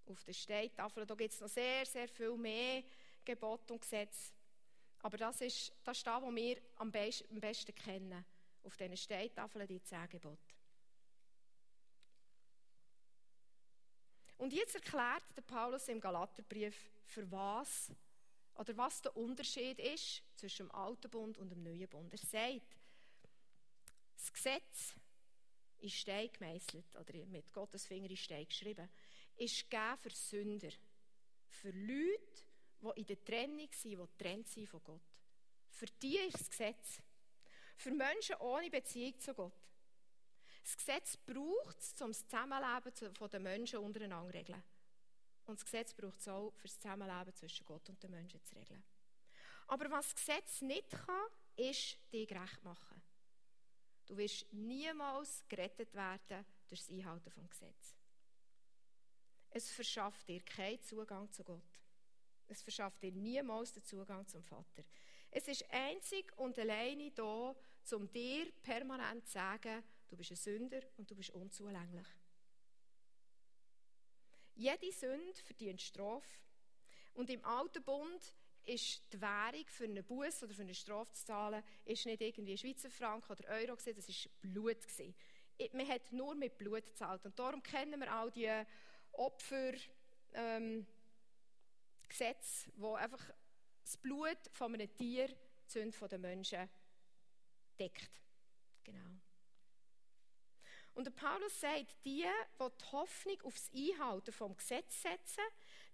Auf der Steintafel, da gibt es noch sehr, sehr viel mehr Gebote und Gesetze. Aber das ist das, ist das was wir am besten kennen. Auf diesen Steintafeln die zehn Gebote. Und jetzt erklärt der Paulus im Galaterbrief, für was oder was der Unterschied ist zwischen dem alten Bund und dem neuen Bund. Er sagt, das Gesetz ist Stein gemeißelt oder mit Gottes Finger in Stein geschrieben, ist gegeben für Sünder, für Leute, die in der Trennung sind, die getrennt sind von Gott. Für die ist das Gesetz. Für Menschen ohne Beziehung zu Gott. Das Gesetz braucht es, um das Zusammenleben der Menschen untereinander zu regeln. Und das Gesetz braucht es auch, für das Zusammenleben zwischen Gott und den Menschen zu regeln. Aber was das Gesetz nicht kann, ist dich gerecht machen. Du wirst niemals gerettet werden durch das Einhalten vom Gesetz. Es verschafft dir keinen Zugang zu Gott. Es verschafft dir niemals den Zugang zum Vater. Es ist einzig und alleine da, um dir permanent zu sagen, du bist ein Sünder und du bist unzulänglich. Jede Sünde verdient Strafe. Und im Alten Bund ist die Währung für einen Bus oder für eine Strafe zu zahlen, ist nicht irgendwie Schweizer Franken oder Euro gewesen, das war Blut gewesen. Man hat nur mit Blut gezahlt und darum kennen wir all die Opfer ähm, Gesetze, einfach das Blut von einem Tier die Sünde der Menschen deckt. Genau. Und der Paulus sagt, die, die die Hoffnung auf das Einhalten vom Gesetz setzen,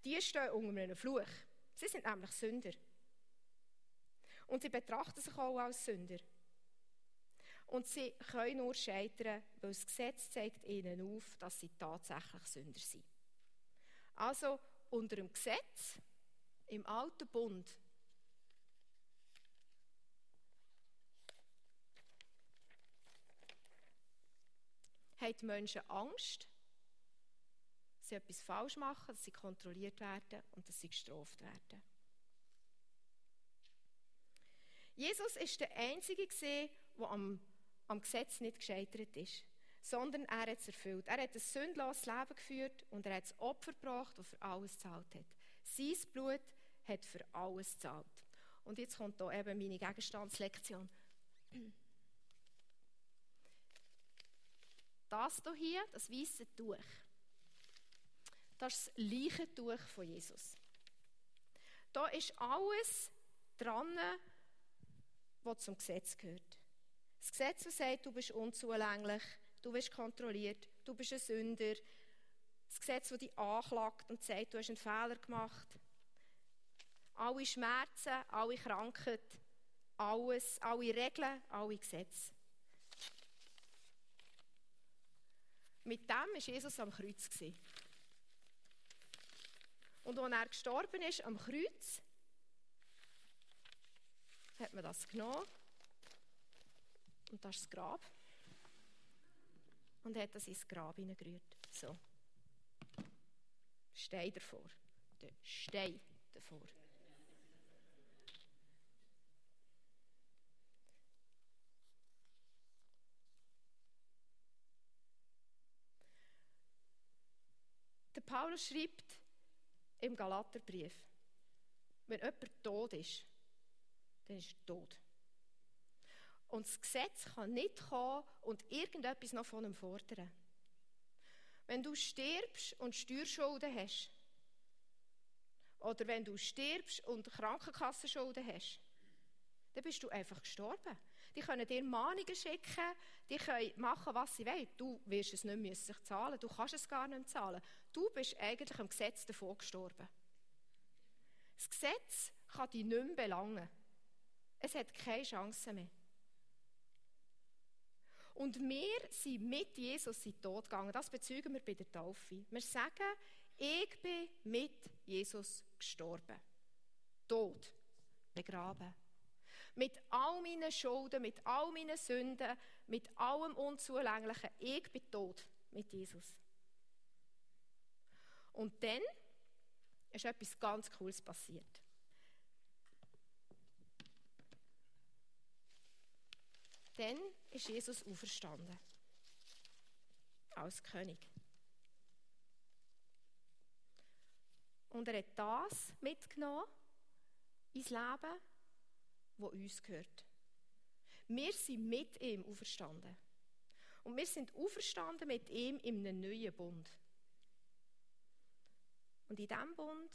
die stehen unter einem Fluch. Sie sind nämlich Sünder. Und sie betrachten sich auch als Sünder. Und sie können nur scheitern, weil das Gesetz zeigt ihnen auf, dass sie tatsächlich Sünder sind. Also unter dem Gesetz, im alten Bund, haben die Menschen Angst, dass sie etwas falsch machen, dass sie kontrolliert werden und dass sie gestraft werden. Jesus ist der Einzige, der am, am Gesetz nicht gescheitert ist, sondern er hat es erfüllt. Er hat ein sündloses Leben geführt und er hat das Opfer gebracht, das für alles gezahlt hat. Sein Blut hat für alles gezahlt. Und jetzt kommt hier eben meine Gegenstandslektion. Das hier, das weiße Tuch, das ist das Leichentuch von Jesus. Da ist alles dran, was zum Gesetz gehört. Das Gesetz das sagt, du bist unzulänglich, du bist kontrolliert, du bist ein Sünder. Das Gesetz, das dich anklagt und sagt, du hast einen Fehler gemacht. Alle Schmerzen, alle Krankheit, alles, alle Regeln, alle Gesetze. Mit dem war Jesus am Kreuz. Und als er gestorben ist am Kreuz, hat man das genommen. Und das ist das Grab. Und hat das ins Grab hineingerührt. So. Stein davor. Der Stein davor. Paulus schreibt im Galaterbrief, wenn jemand tot ist, dann ist er tot. Und das Gesetz kann nicht kommen und irgendetwas noch von ihm fordern. Wenn du stirbst und Steuerschulden hast, oder wenn du stirbst und Krankenkassenschulden hast, dann bist du einfach gestorben. Die können dir Mahnungen schicken, die können machen, was sie wollen. Du wirst es nicht müssen zahlen, du kannst es gar nicht zahlen. Du bist eigentlich am Gesetz davon gestorben. Das Gesetz kann dich nicht mehr belangen. Es hat keine Chance mehr. Und wir sind mit Jesus in den Tod gegangen. Das bezeugen wir bei der Taufe. Wir sagen, ich bin mit Jesus gestorben. Tod. Begraben. Mit all meinen Schulden, mit all meinen Sünden, mit allem Unzulänglichen. Ich bin tot mit Jesus. Und dann ist etwas ganz Cooles passiert. Dann ist Jesus auferstanden. Als König. Und er hat das mitgenommen ins Leben, das uns gehört. Wir sind mit ihm auferstanden. Und wir sind auferstanden mit ihm in einem neuen Bund. Und in diesem Bund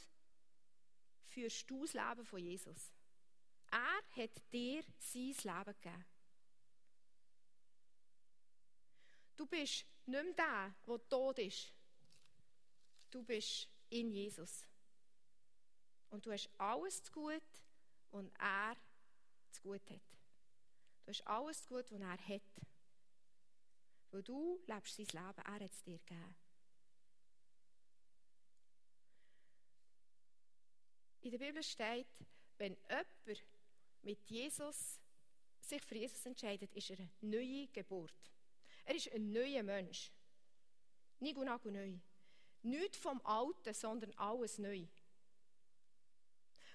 führst du das Leben von Jesus. Er hat dir sein Leben gegeben. Du bist nicht mehr der, der tot ist. Du bist in Jesus. Und du hast alles zu gut, was er zu gut hat. Du hast alles zu gut, was er hat. Weil du lebst sein Leben, er hat es dir gegeben. In der Bibel steht, wenn jemand mit Jesus sich für Jesus entscheidet, ist er eine neue Geburt. Er ist ein neuer Mensch. Und neu. Nicht vom Alten, sondern alles neu.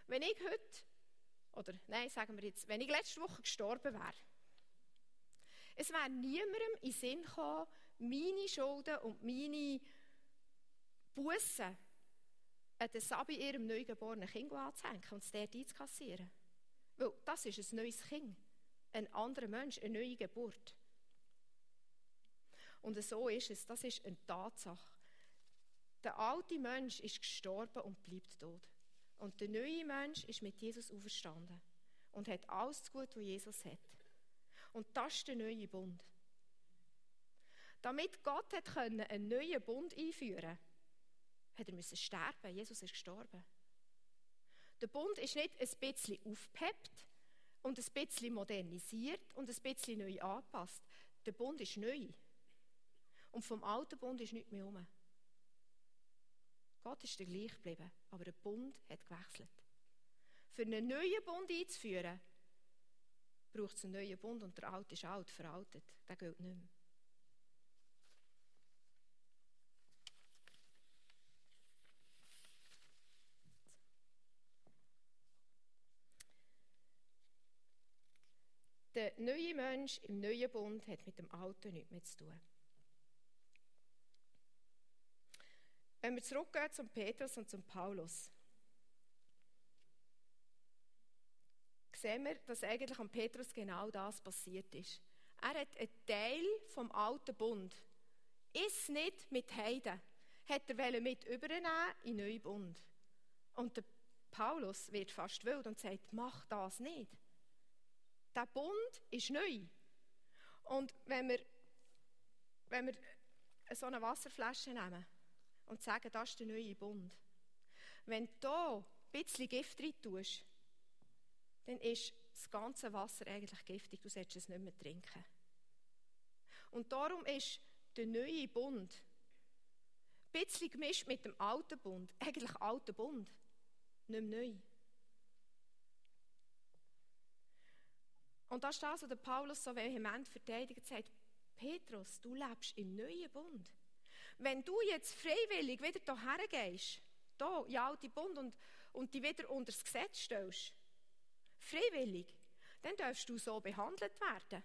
Wenn ich heute, oder nein, sagen wir jetzt, wenn ich letzte Woche gestorben wäre, es wäre niemandem in den Sinn gekommen, meine Schulden und meine Bussen an den Sabi ihrem neugeborenen Kind anzuhängen und es dort einzukassieren. Weil das ist ein neues Kind. Ein anderer Mensch, eine neue Geburt. Und so ist es. Das ist eine Tatsache. Der alte Mensch ist gestorben und bleibt tot. Und der neue Mensch ist mit Jesus auferstanden und hat alles zu gut, was Jesus hat. Und das ist der neue Bund. Damit Gott hat können einen neuen Bund einführen hat er müssen sterben. Jesus ist gestorben. Der Bund ist nicht ein bisschen aufgepeppt und ein bisschen modernisiert und ein bisschen neu angepasst. Der Bund ist neu. Und vom alten Bund ist nichts mehr herum. Gott ist der gleich geblieben, aber der Bund hat gewechselt. Für einen neuen Bund einzuführen, braucht es einen neuen Bund und der alte ist alt, veraltet. Der gilt nicht mehr. Der neue Mensch im neuen Bund hat mit dem Alten nichts mehr zu tun. Wenn wir zurückgehen zum Petrus und zum Paulus, sehen wir, dass eigentlich am Petrus genau das passiert ist. Er hat einen Teil vom alten Bund, ist nicht mit Heiden, hat er mit übernehmen in den neuen Bund. Und der Paulus wird fast wild und sagt, mach das nicht. Der Bund ist neu. Und wenn wir, wenn wir so eine Wasserflasche nehmen und sagen, das ist der neue Bund. Wenn du da ein bisschen Gift rein tust, dann ist das ganze Wasser eigentlich giftig. Du solltest es nicht mehr trinken. Und darum ist der neue Bund ein bisschen gemischt mit dem alten Bund. Eigentlich alter Bund, nicht mehr neu. Und das ist das, was der Paulus so vehement verteidigt sagt, Petrus, du lebst im neuen Bund. Wenn du jetzt freiwillig wieder hierher gehst, hier, in alte Bund, und, und die wieder unter das Gesetz stellst, freiwillig, dann darfst du so behandelt werden,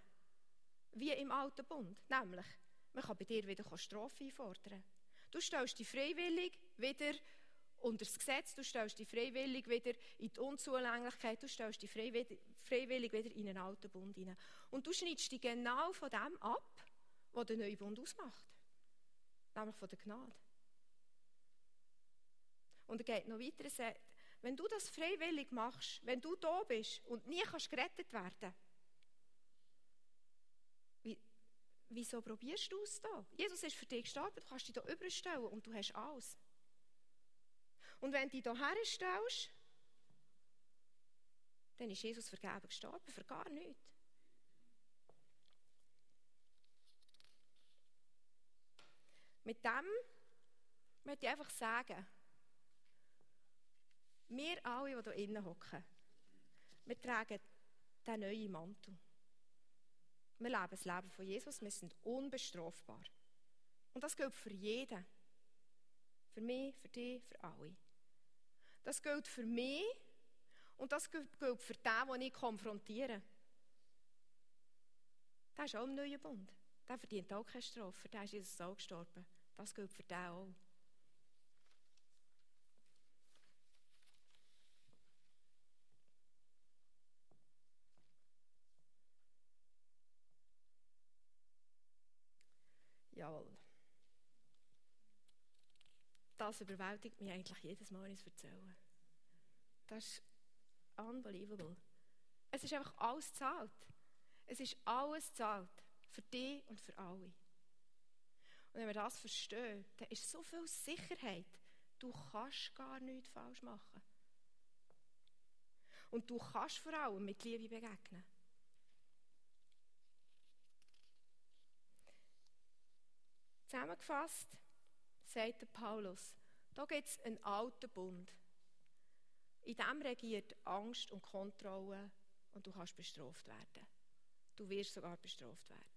wie im alten Bund. Nämlich, man kann bei dir wieder Strafe einfordern. Du stellst dich freiwillig wieder unter das Gesetz, du stellst dich freiwillig wieder in die Unzulänglichkeit, du stellst dich freiwillig wieder in einen alten Bund hinein. Und du schneidest dich genau von dem ab, was der neue Bund ausmacht nämlich von der Gnade. Und er geht noch weiter und sagt, wenn du das freiwillig machst, wenn du da bist und nie kannst gerettet werden, wie, wieso probierst du es da? Jesus ist für dich gestorben, du kannst dich da überstellen und du hast alles. Und wenn du dich da herstellst, dann ist Jesus vergeben gestorben, für gar nichts. Mit dem möchte ich einfach sagen, wir alle, die hier innen hocken, wir tragen den neuen Mantel. Wir leben das Leben von Jesus, wir sind unbestrafbar. Und das gilt für jeden. Für mich, für dich, für alle. Das gilt für mich und das gilt für den, den ich konfrontiere. Der ist auch im neuen Bund. Der verdient auch keine Strafe. Den ist Jesus auch gestorben. Das gilt für den auch. Jawohl. Das überwältigt mich eigentlich jedes Mal, wenn ich es erzähle. Das ist unbelievable. Es ist einfach alles zahlt. Es ist alles zahlt. Für dich und für alle. Und wenn wir das verstehen, dann ist so viel Sicherheit. Du kannst gar nichts falsch machen. Und du kannst vor allem mit Liebe begegnen. Zusammengefasst sagt Paulus, da gibt es einen alten Bund. In dem regiert Angst und Kontrolle und du kannst bestraft werden. Du wirst sogar bestraft werden.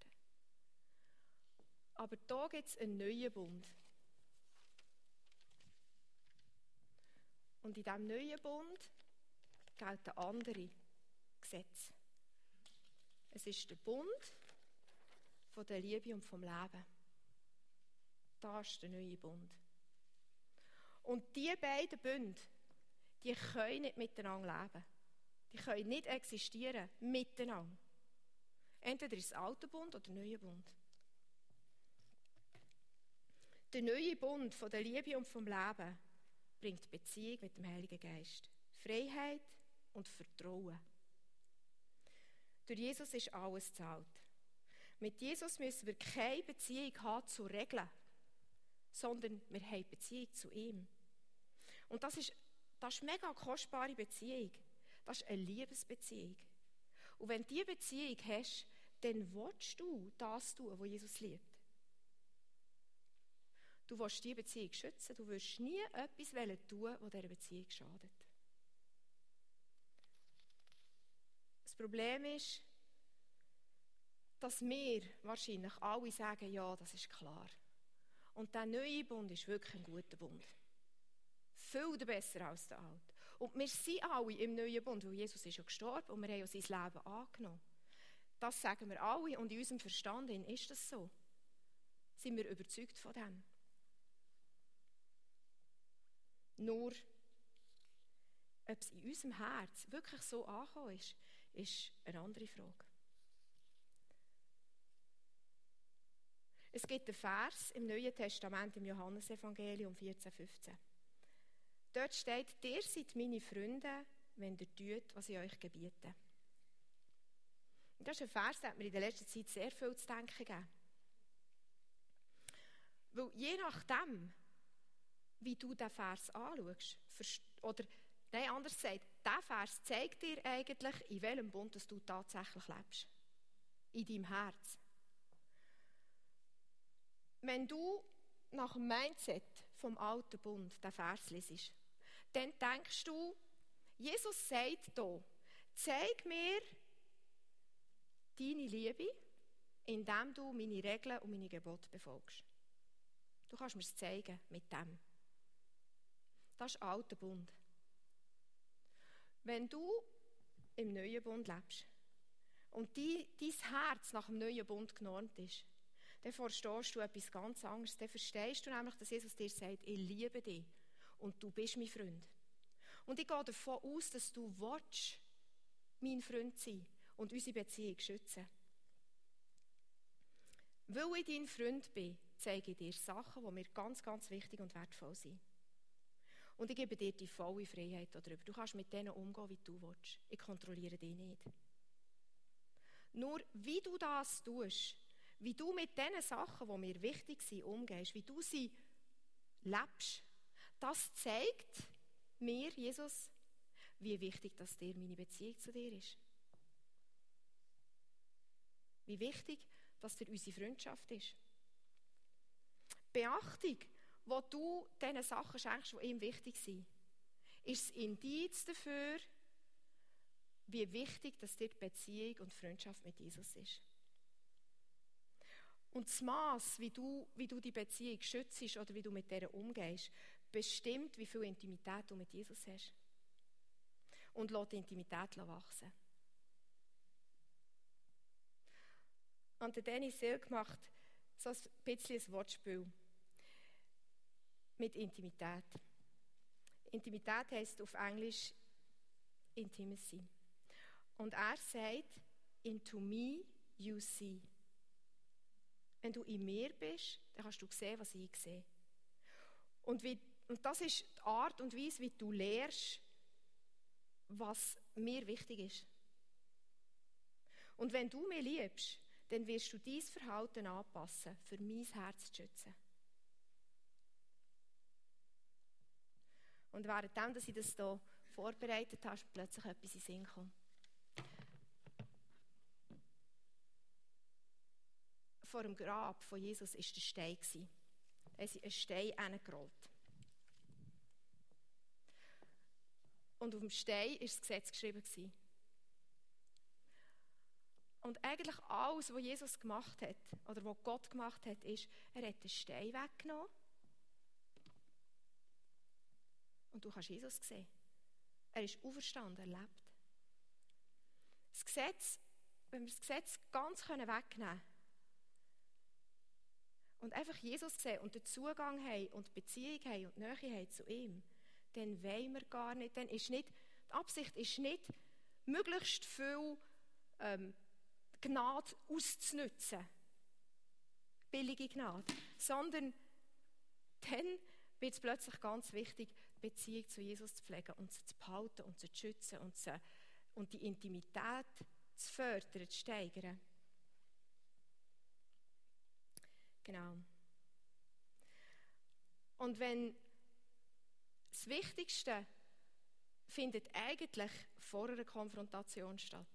Aber da gibt es einen neuen Bund. Und in diesem neuen Bund gelten andere Gesetze. Es ist der Bund von der Liebe und vom Leben. Das ist der neue Bund. Und diese beiden Bünde, die können nicht miteinander leben. Die können nicht existieren miteinander. Entweder ist es der alte Bund oder der neue Bund. Der neue Bund von der Liebe und vom Leben bringt Beziehung mit dem Heiligen Geist, Freiheit und Vertrauen. Durch Jesus ist alles zahlt. Mit Jesus müssen wir keine Beziehung haben zu Regeln, sondern wir haben Beziehung zu ihm. Und das ist, das ist eine mega kostbare Beziehung. Das ist eine Liebesbeziehung. Und wenn du diese Beziehung hast, dann willst du das tun, was Jesus liebt. Du willst diese Beziehung schützen. Du wirst nie etwas tun, was dieser Beziehung schadet. Das Problem ist, dass wir wahrscheinlich alle sagen, ja, das ist klar. Und der neue Bund ist wirklich ein guter Bund. Viel besser als der alte. Und wir sind alle im neuen Bund, weil Jesus ist ja gestorben und wir haben ja sein Leben angenommen. Das sagen wir alle und in unserem Verstand ist das so. Sind wir überzeugt von dem. Nur, ob es in unserem Herz wirklich so angekommen ist, ist eine andere Frage. Es gibt einen Vers im Neuen Testament, im Johannesevangelium 14, 15. Dort steht, ihr seid meine Freunde, wenn ihr tut, was ich euch gebiete. Und das ist ein Vers, der mir in der letzten Zeit sehr viel zu denken gegeben. Weil je nachdem, wie du diesen Vers anschaust. Oder, nein, anders gesagt, dieser Vers zeigt dir eigentlich, in welchem Bund du tatsächlich lebst. In deinem Herz. Wenn du nach dem Mindset vom alten Bund den Vers liest, dann denkst du, Jesus sagt hier, zeig mir deine Liebe, indem du meine Regeln und meine Gebote befolgst. Du kannst mir es zeigen mit dem. Das ist alter Bund. Wenn du im neuen Bund lebst und die, dein Herz nach dem neuen Bund genormt ist, dann verstehst du etwas ganz anderes. Dann verstehst du nämlich, dass Jesus dir sagt, ich liebe dich und du bist mein Freund. Und ich gehe davon aus, dass du willst, mein Freund sein und unsere Beziehung schützen. Weil ich dein Freund bin, zeige ich dir Sachen, die mir ganz, ganz wichtig und wertvoll sind. Und ich gebe dir die volle Freiheit darüber. Du kannst mit denen umgehen, wie du willst. Ich kontrolliere dich nicht. Nur wie du das tust, wie du mit den Sachen, die mir wichtig sind, umgehst, wie du sie lebst, das zeigt mir, Jesus, wie wichtig dass dir meine Beziehung zu dir ist. Wie wichtig, dass dir unsere Freundschaft ist. Beachtung, wo du diesen Sachen schenkst, die ihm wichtig sind, ist das Indiz dafür, wie wichtig dass dir die Beziehung und Freundschaft mit Jesus ist. Und das Maß, wie du, wie du die Beziehung schützt oder wie du mit der umgehst, bestimmt, wie viel Intimität du mit Jesus hast. Und lässt die Intimität wachsen. Und der Dennis Silk macht so ein bisschen ein Wortspiel mit Intimität. Intimität heißt auf Englisch Intimacy. Und er sagt, into me you see. Wenn du in mir bist, dann kannst du sehen, was ich sehe. Und, wie, und das ist die Art und Weise, wie du lernst, was mir wichtig ist. Und wenn du mich liebst, dann wirst du dein Verhalten anpassen, für mein Herz zu schützen. Und währenddem, dass ich das hier vorbereitet habe, ist plötzlich etwas in Sinn gekommen. Vor dem Grab von Jesus war der Stein. Haben sie einen Stein hingerollt. Und auf dem Stein war das Gesetz geschrieben. Und eigentlich alles, was Jesus gemacht hat, oder was Gott gemacht hat, ist, er hat den Stein weggenommen. Und du kannst Jesus sehen. Er ist auferstanden, er lebt. Das Gesetz, wenn wir das Gesetz ganz wegnehmen können und einfach Jesus sehen und den Zugang haben und Beziehung haben und Nähe haben zu ihm, dann wollen wir gar nicht, dann ist nicht, die Absicht ist nicht, möglichst viel ähm, Gnade auszunutzen. Billige Gnade. Sondern dann wird es plötzlich ganz wichtig, Beziehung zu Jesus zu pflegen und sie zu behalten und sie zu schützen und, sie, und die Intimität zu fördern, zu steigern. Genau. Und wenn das Wichtigste findet eigentlich vor einer Konfrontation statt.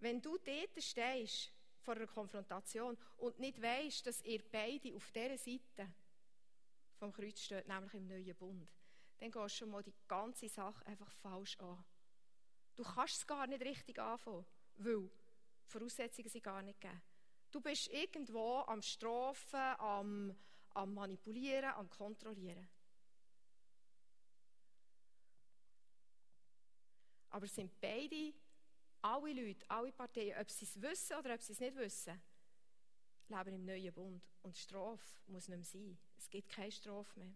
Wenn du dort stehst, vor einer Konfrontation, und nicht weißt, dass ihr beide auf dieser Seite vom Kreuz steht, nämlich im neuen Bund, dann gehst du schon mal die ganze Sache einfach falsch an. Du kannst es gar nicht richtig anfangen, weil die Voraussetzungen sind gar nicht gegeben. Du bist irgendwo am Strafen, am, am Manipulieren, am Kontrollieren. Aber es sind beide alle Leute, alle Parteien, ob sie es wissen oder ob sie es nicht wissen, leben im neuen Bund. Und Strafe muss nicht mehr sein. Es gibt keine Strafe mehr.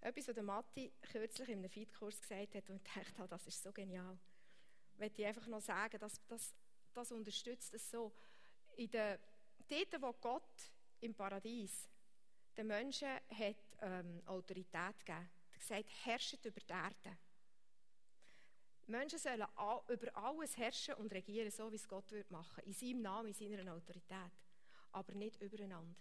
Etwas, was der Matti kürzlich in einem Feedkurs gesagt hat und ich dachte, das ist so genial. Ich möchte einfach noch sagen, dass, dass, das unterstützt es so. In der, dort, wo Gott im Paradies den Menschen hat, ähm, Autorität gegeben hat, gesagt, herrscht über die Erde. Menschen sollen über alles herrschen und regieren, so wie es Gott würde machen, in seinem Namen, in seiner Autorität, aber nicht übereinander.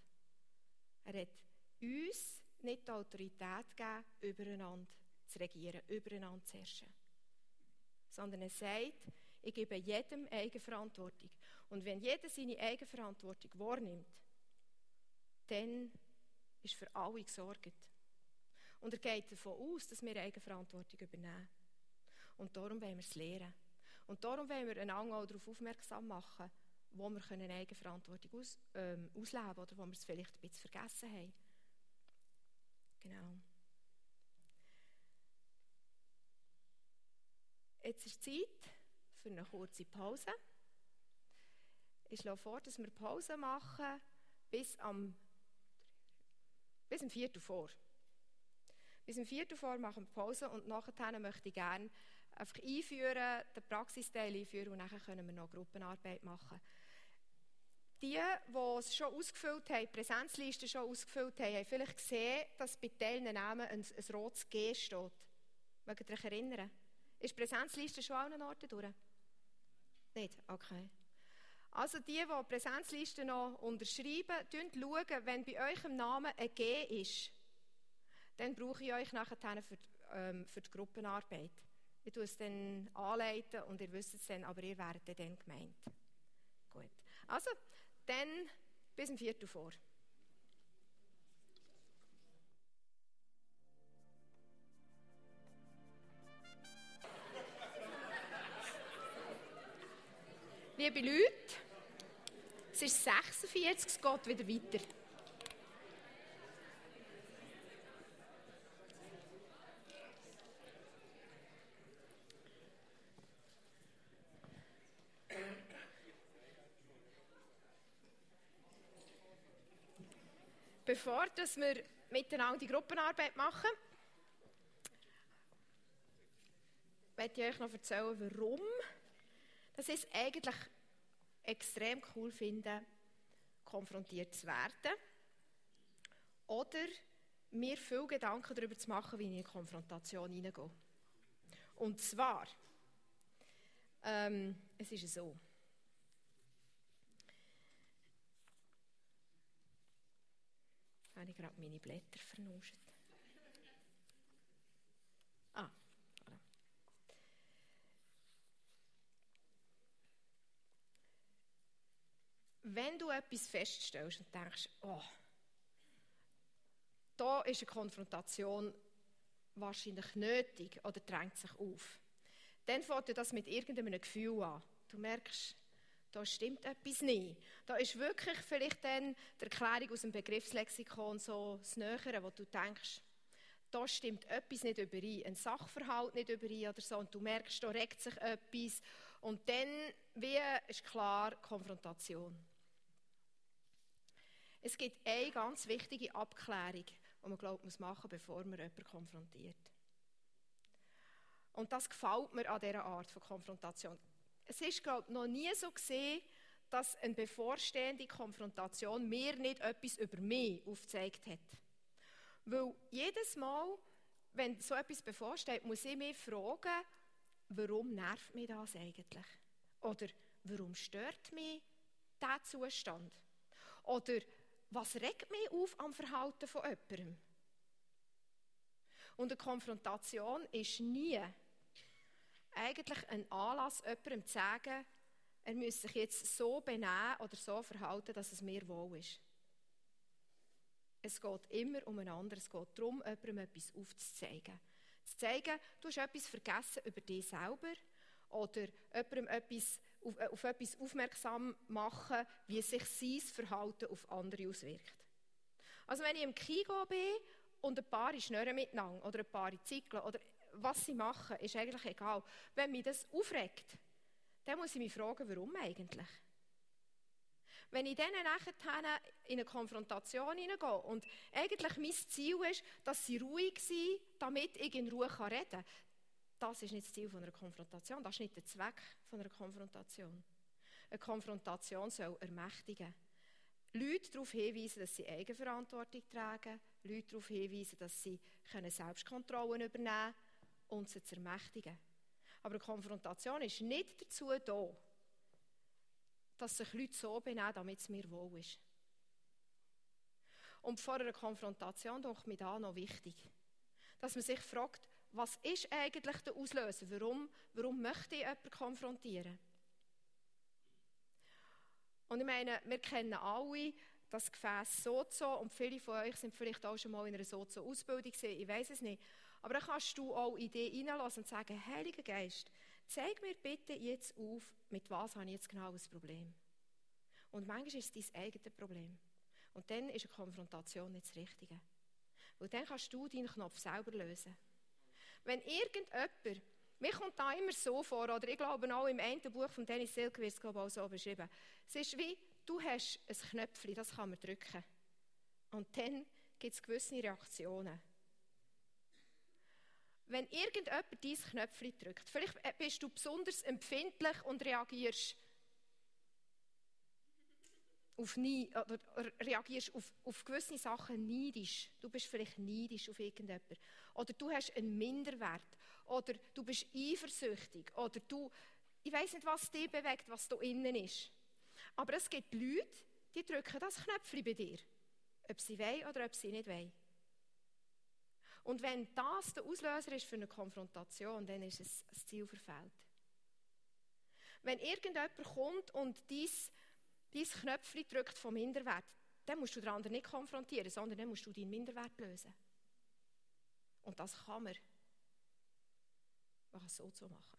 Er hat uns nicht die Autorität gegeben, übereinander zu regieren, übereinander zu herrschen. Sondern er sagt, ich gebe jedem Eigenverantwortung. Und wenn jeder seine Eigenverantwortung wahrnimmt, dann ist für alle gesorgt. Und er geht davon aus, dass wir Eigenverantwortung übernehmen. Und darum wollen wir es lernen. Und darum wollen wir einander auch darauf aufmerksam machen, wo wir eine Eigenverantwortung aus, ähm, ausleben oder wo wir es vielleicht ein bisschen vergessen haben. Genau. Jetzt ist Zeit für eine kurze Pause. Ich schlage vor, dass wir Pause machen bis am bis um Viertel vor. Bis um Viertel vor machen wir Pause und nachher möchte ich gerne einfach einführen, den Praxisteil einführen und dann können wir noch Gruppenarbeit machen. Die, die es schon ausgefüllt haben, die Präsenzliste schon ausgefüllt haben, haben vielleicht gesehen, dass bei Teilnahmen ein, ein rotes G steht. Mögt ihr euch erinnern? Ist die Präsenzliste schon an allen Orten durch? Nicht? Okay. Also die, die die Präsenzliste noch unterschreiben, schauen, wenn bei euch im Namen ein G ist, dann brauche ich euch nachher für, ähm, für die Gruppenarbeit. Ich tue es dann anleiten und ihr wisst es dann, aber ihr werdet dann gemeint. Gut. Also, dann bis um Viertel vor. Liebe Leute, es ist 46, es geht wieder weiter. Bevor dass wir miteinander die Gruppenarbeit machen, möchte ich euch noch erzählen, warum ich es eigentlich extrem cool finde, konfrontiert zu werden. Oder mir viel Gedanken darüber zu machen, wie ich in eine Konfrontation hineingehe. Und zwar, ähm, es ist so. Habe ich gerade meine Blätter vernuscht. wenn du etwas feststellst und denkst, oh, da ist eine Konfrontation wahrscheinlich nötig oder drängt sich auf, dann fängt das mit irgendeinem Gefühl an. Du merkst, da stimmt etwas nicht. Da ist wirklich vielleicht dann die Erklärung aus dem Begriffslexikon so das Nähere, wo du denkst, da stimmt etwas nicht überein, ein Sachverhalt nicht überein oder so, und du merkst, da regt sich etwas. Und dann, wie ist klar, Konfrontation. Es gibt eine ganz wichtige Abklärung, die man glaubt, muss machen, bevor man jemanden konfrontiert. Und das gefällt mir an dieser Art von Konfrontation. Es ist, glaube noch nie so gesehen, dass eine bevorstehende Konfrontation mir nicht etwas über mich aufgezeigt hat. Weil jedes Mal, wenn so etwas bevorsteht, muss ich mich fragen, warum nervt mich das eigentlich? Oder warum stört mich dieser Zustand? Oder was regt mich auf am Verhalten von jemandem? Und eine Konfrontation ist nie eigentlich ein Anlass, jemandem zu sagen, er müsse sich jetzt so benehmen oder so verhalten, dass es mir wohl ist. Es geht immer um ein anderes. Es geht darum, jemandem etwas aufzuzeigen. Zu zeigen, du hast etwas vergessen über dich selber oder jemandem etwas, auf, äh, auf etwas aufmerksam machen, wie sich sein Verhalten auf andere auswirkt. Also wenn ich im Kino bin und ein paar schnurren miteinander oder ein paar zickeln oder was sie machen, ist eigentlich egal. Wenn mich das aufregt, dann muss ich mich fragen, warum eigentlich? Wenn ich dann nachher in eine Konfrontation hineingehe und eigentlich mein Ziel ist, dass sie ruhig sind, damit ich in Ruhe reden kann, das ist nicht das Ziel einer Konfrontation, das ist nicht der Zweck einer Konfrontation. Eine Konfrontation soll ermächtigen. Leute darauf hinweisen, dass sie Eigenverantwortung tragen, Leute darauf hinweisen, dass sie Selbstkontrolle übernehmen können und sie zu ermächtigen. Aber eine Konfrontation ist nicht dazu da, dass sich Leute so benehmen, damit es mir wohl ist. Und vor einer Konfrontation ist mir da noch wichtig, dass man sich fragt, was ist eigentlich der Auslöser? Warum, warum möchte ich jemanden konfrontieren? Und ich meine, wir kennen alle das Gefäß Sozo und viele von euch sind vielleicht auch schon mal in einer Sozo-Ausbildung gesehen, ich weiß es nicht. Aber dann kannst du auch Ideen reinlassen und sagen, Heiliger Geist, zeig mir bitte jetzt auf, mit was habe ich jetzt genau das Problem. Und manchmal ist es dein eigenes Problem. Und dann ist eine Konfrontation nicht das Richtige. Weil dann kannst du deinen Knopf selber lösen. Wenn irgendjemand, mir kommt da immer so vor, oder ich glaube auch im einen Buch von Dennis Silke wird es glaube ich, auch so beschrieben, es ist wie, du hast ein Knöpfchen, das kann man drücken. Und dann gibt es gewisse Reaktionen. Wenn irgendjemand dieses Knöpfchen drückt, vielleicht bist du besonders empfindlich und reagierst auf nie, oder reagierst auf, auf gewisse Sachen neidisch. Du bist vielleicht neidisch auf irgendjemanden. Oder du hast einen Minderwert. Oder du bist eifersüchtig. Oder du, ich weiß nicht, was dich bewegt, was da innen ist. Aber es gibt Leute, die drücken das Knöpfchen bei dir. Ob sie wollen oder ob sie nicht wollen. Und wenn das der Auslöser ist für eine Konfrontation, dann ist es das Ziel verfehlt. Wenn irgendjemand kommt und dein, dein Knöpfchen drückt vom Minderwert, dann musst du den anderen nicht konfrontieren, sondern dann musst du deinen Minderwert lösen. Und das kann man. Man kann es so zu machen.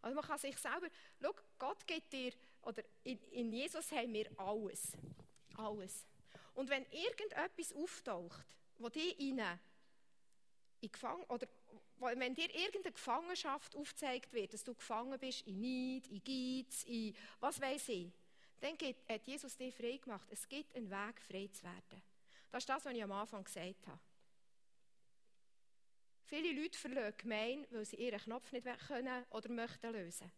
Also man kann sich selber, schau, Gott gibt dir, oder in, in Jesus haben wir alles. Alles. Und wenn irgendetwas auftaucht, wo dir in, in Gefang oder wenn dir irgendeine Gefangenschaft aufgezeigt wird, dass du gefangen bist in Neid, in Geiz, in was weiß ich, dann hat Jesus dir frei gemacht. Es gibt einen Weg, frei zu werden. Das ist das, was ich am Anfang gesagt habe. Viele Leute verlieren gemein, weil sie ihren Knopf nicht können oder möchten lösen.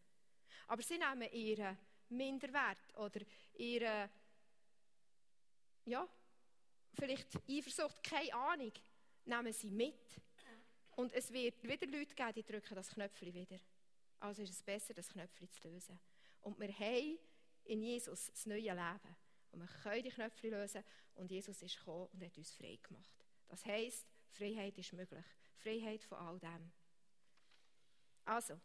Aber sie nehmen ihren Minderwert oder ihren, ja, vielleicht Eifersucht, keine Ahnung, nehmen sie mit. Und es wird wieder Leute geben, die drücken das Knöpfchen wieder. Also ist es besser, das Knöpfchen zu lösen. Und wir haben in Jesus das neue Leben. Und wir können die Knöpfe lösen und Jesus ist gekommen und hat uns frei gemacht. Das heisst, Freiheit ist möglich. Freiheit von all dem. Also,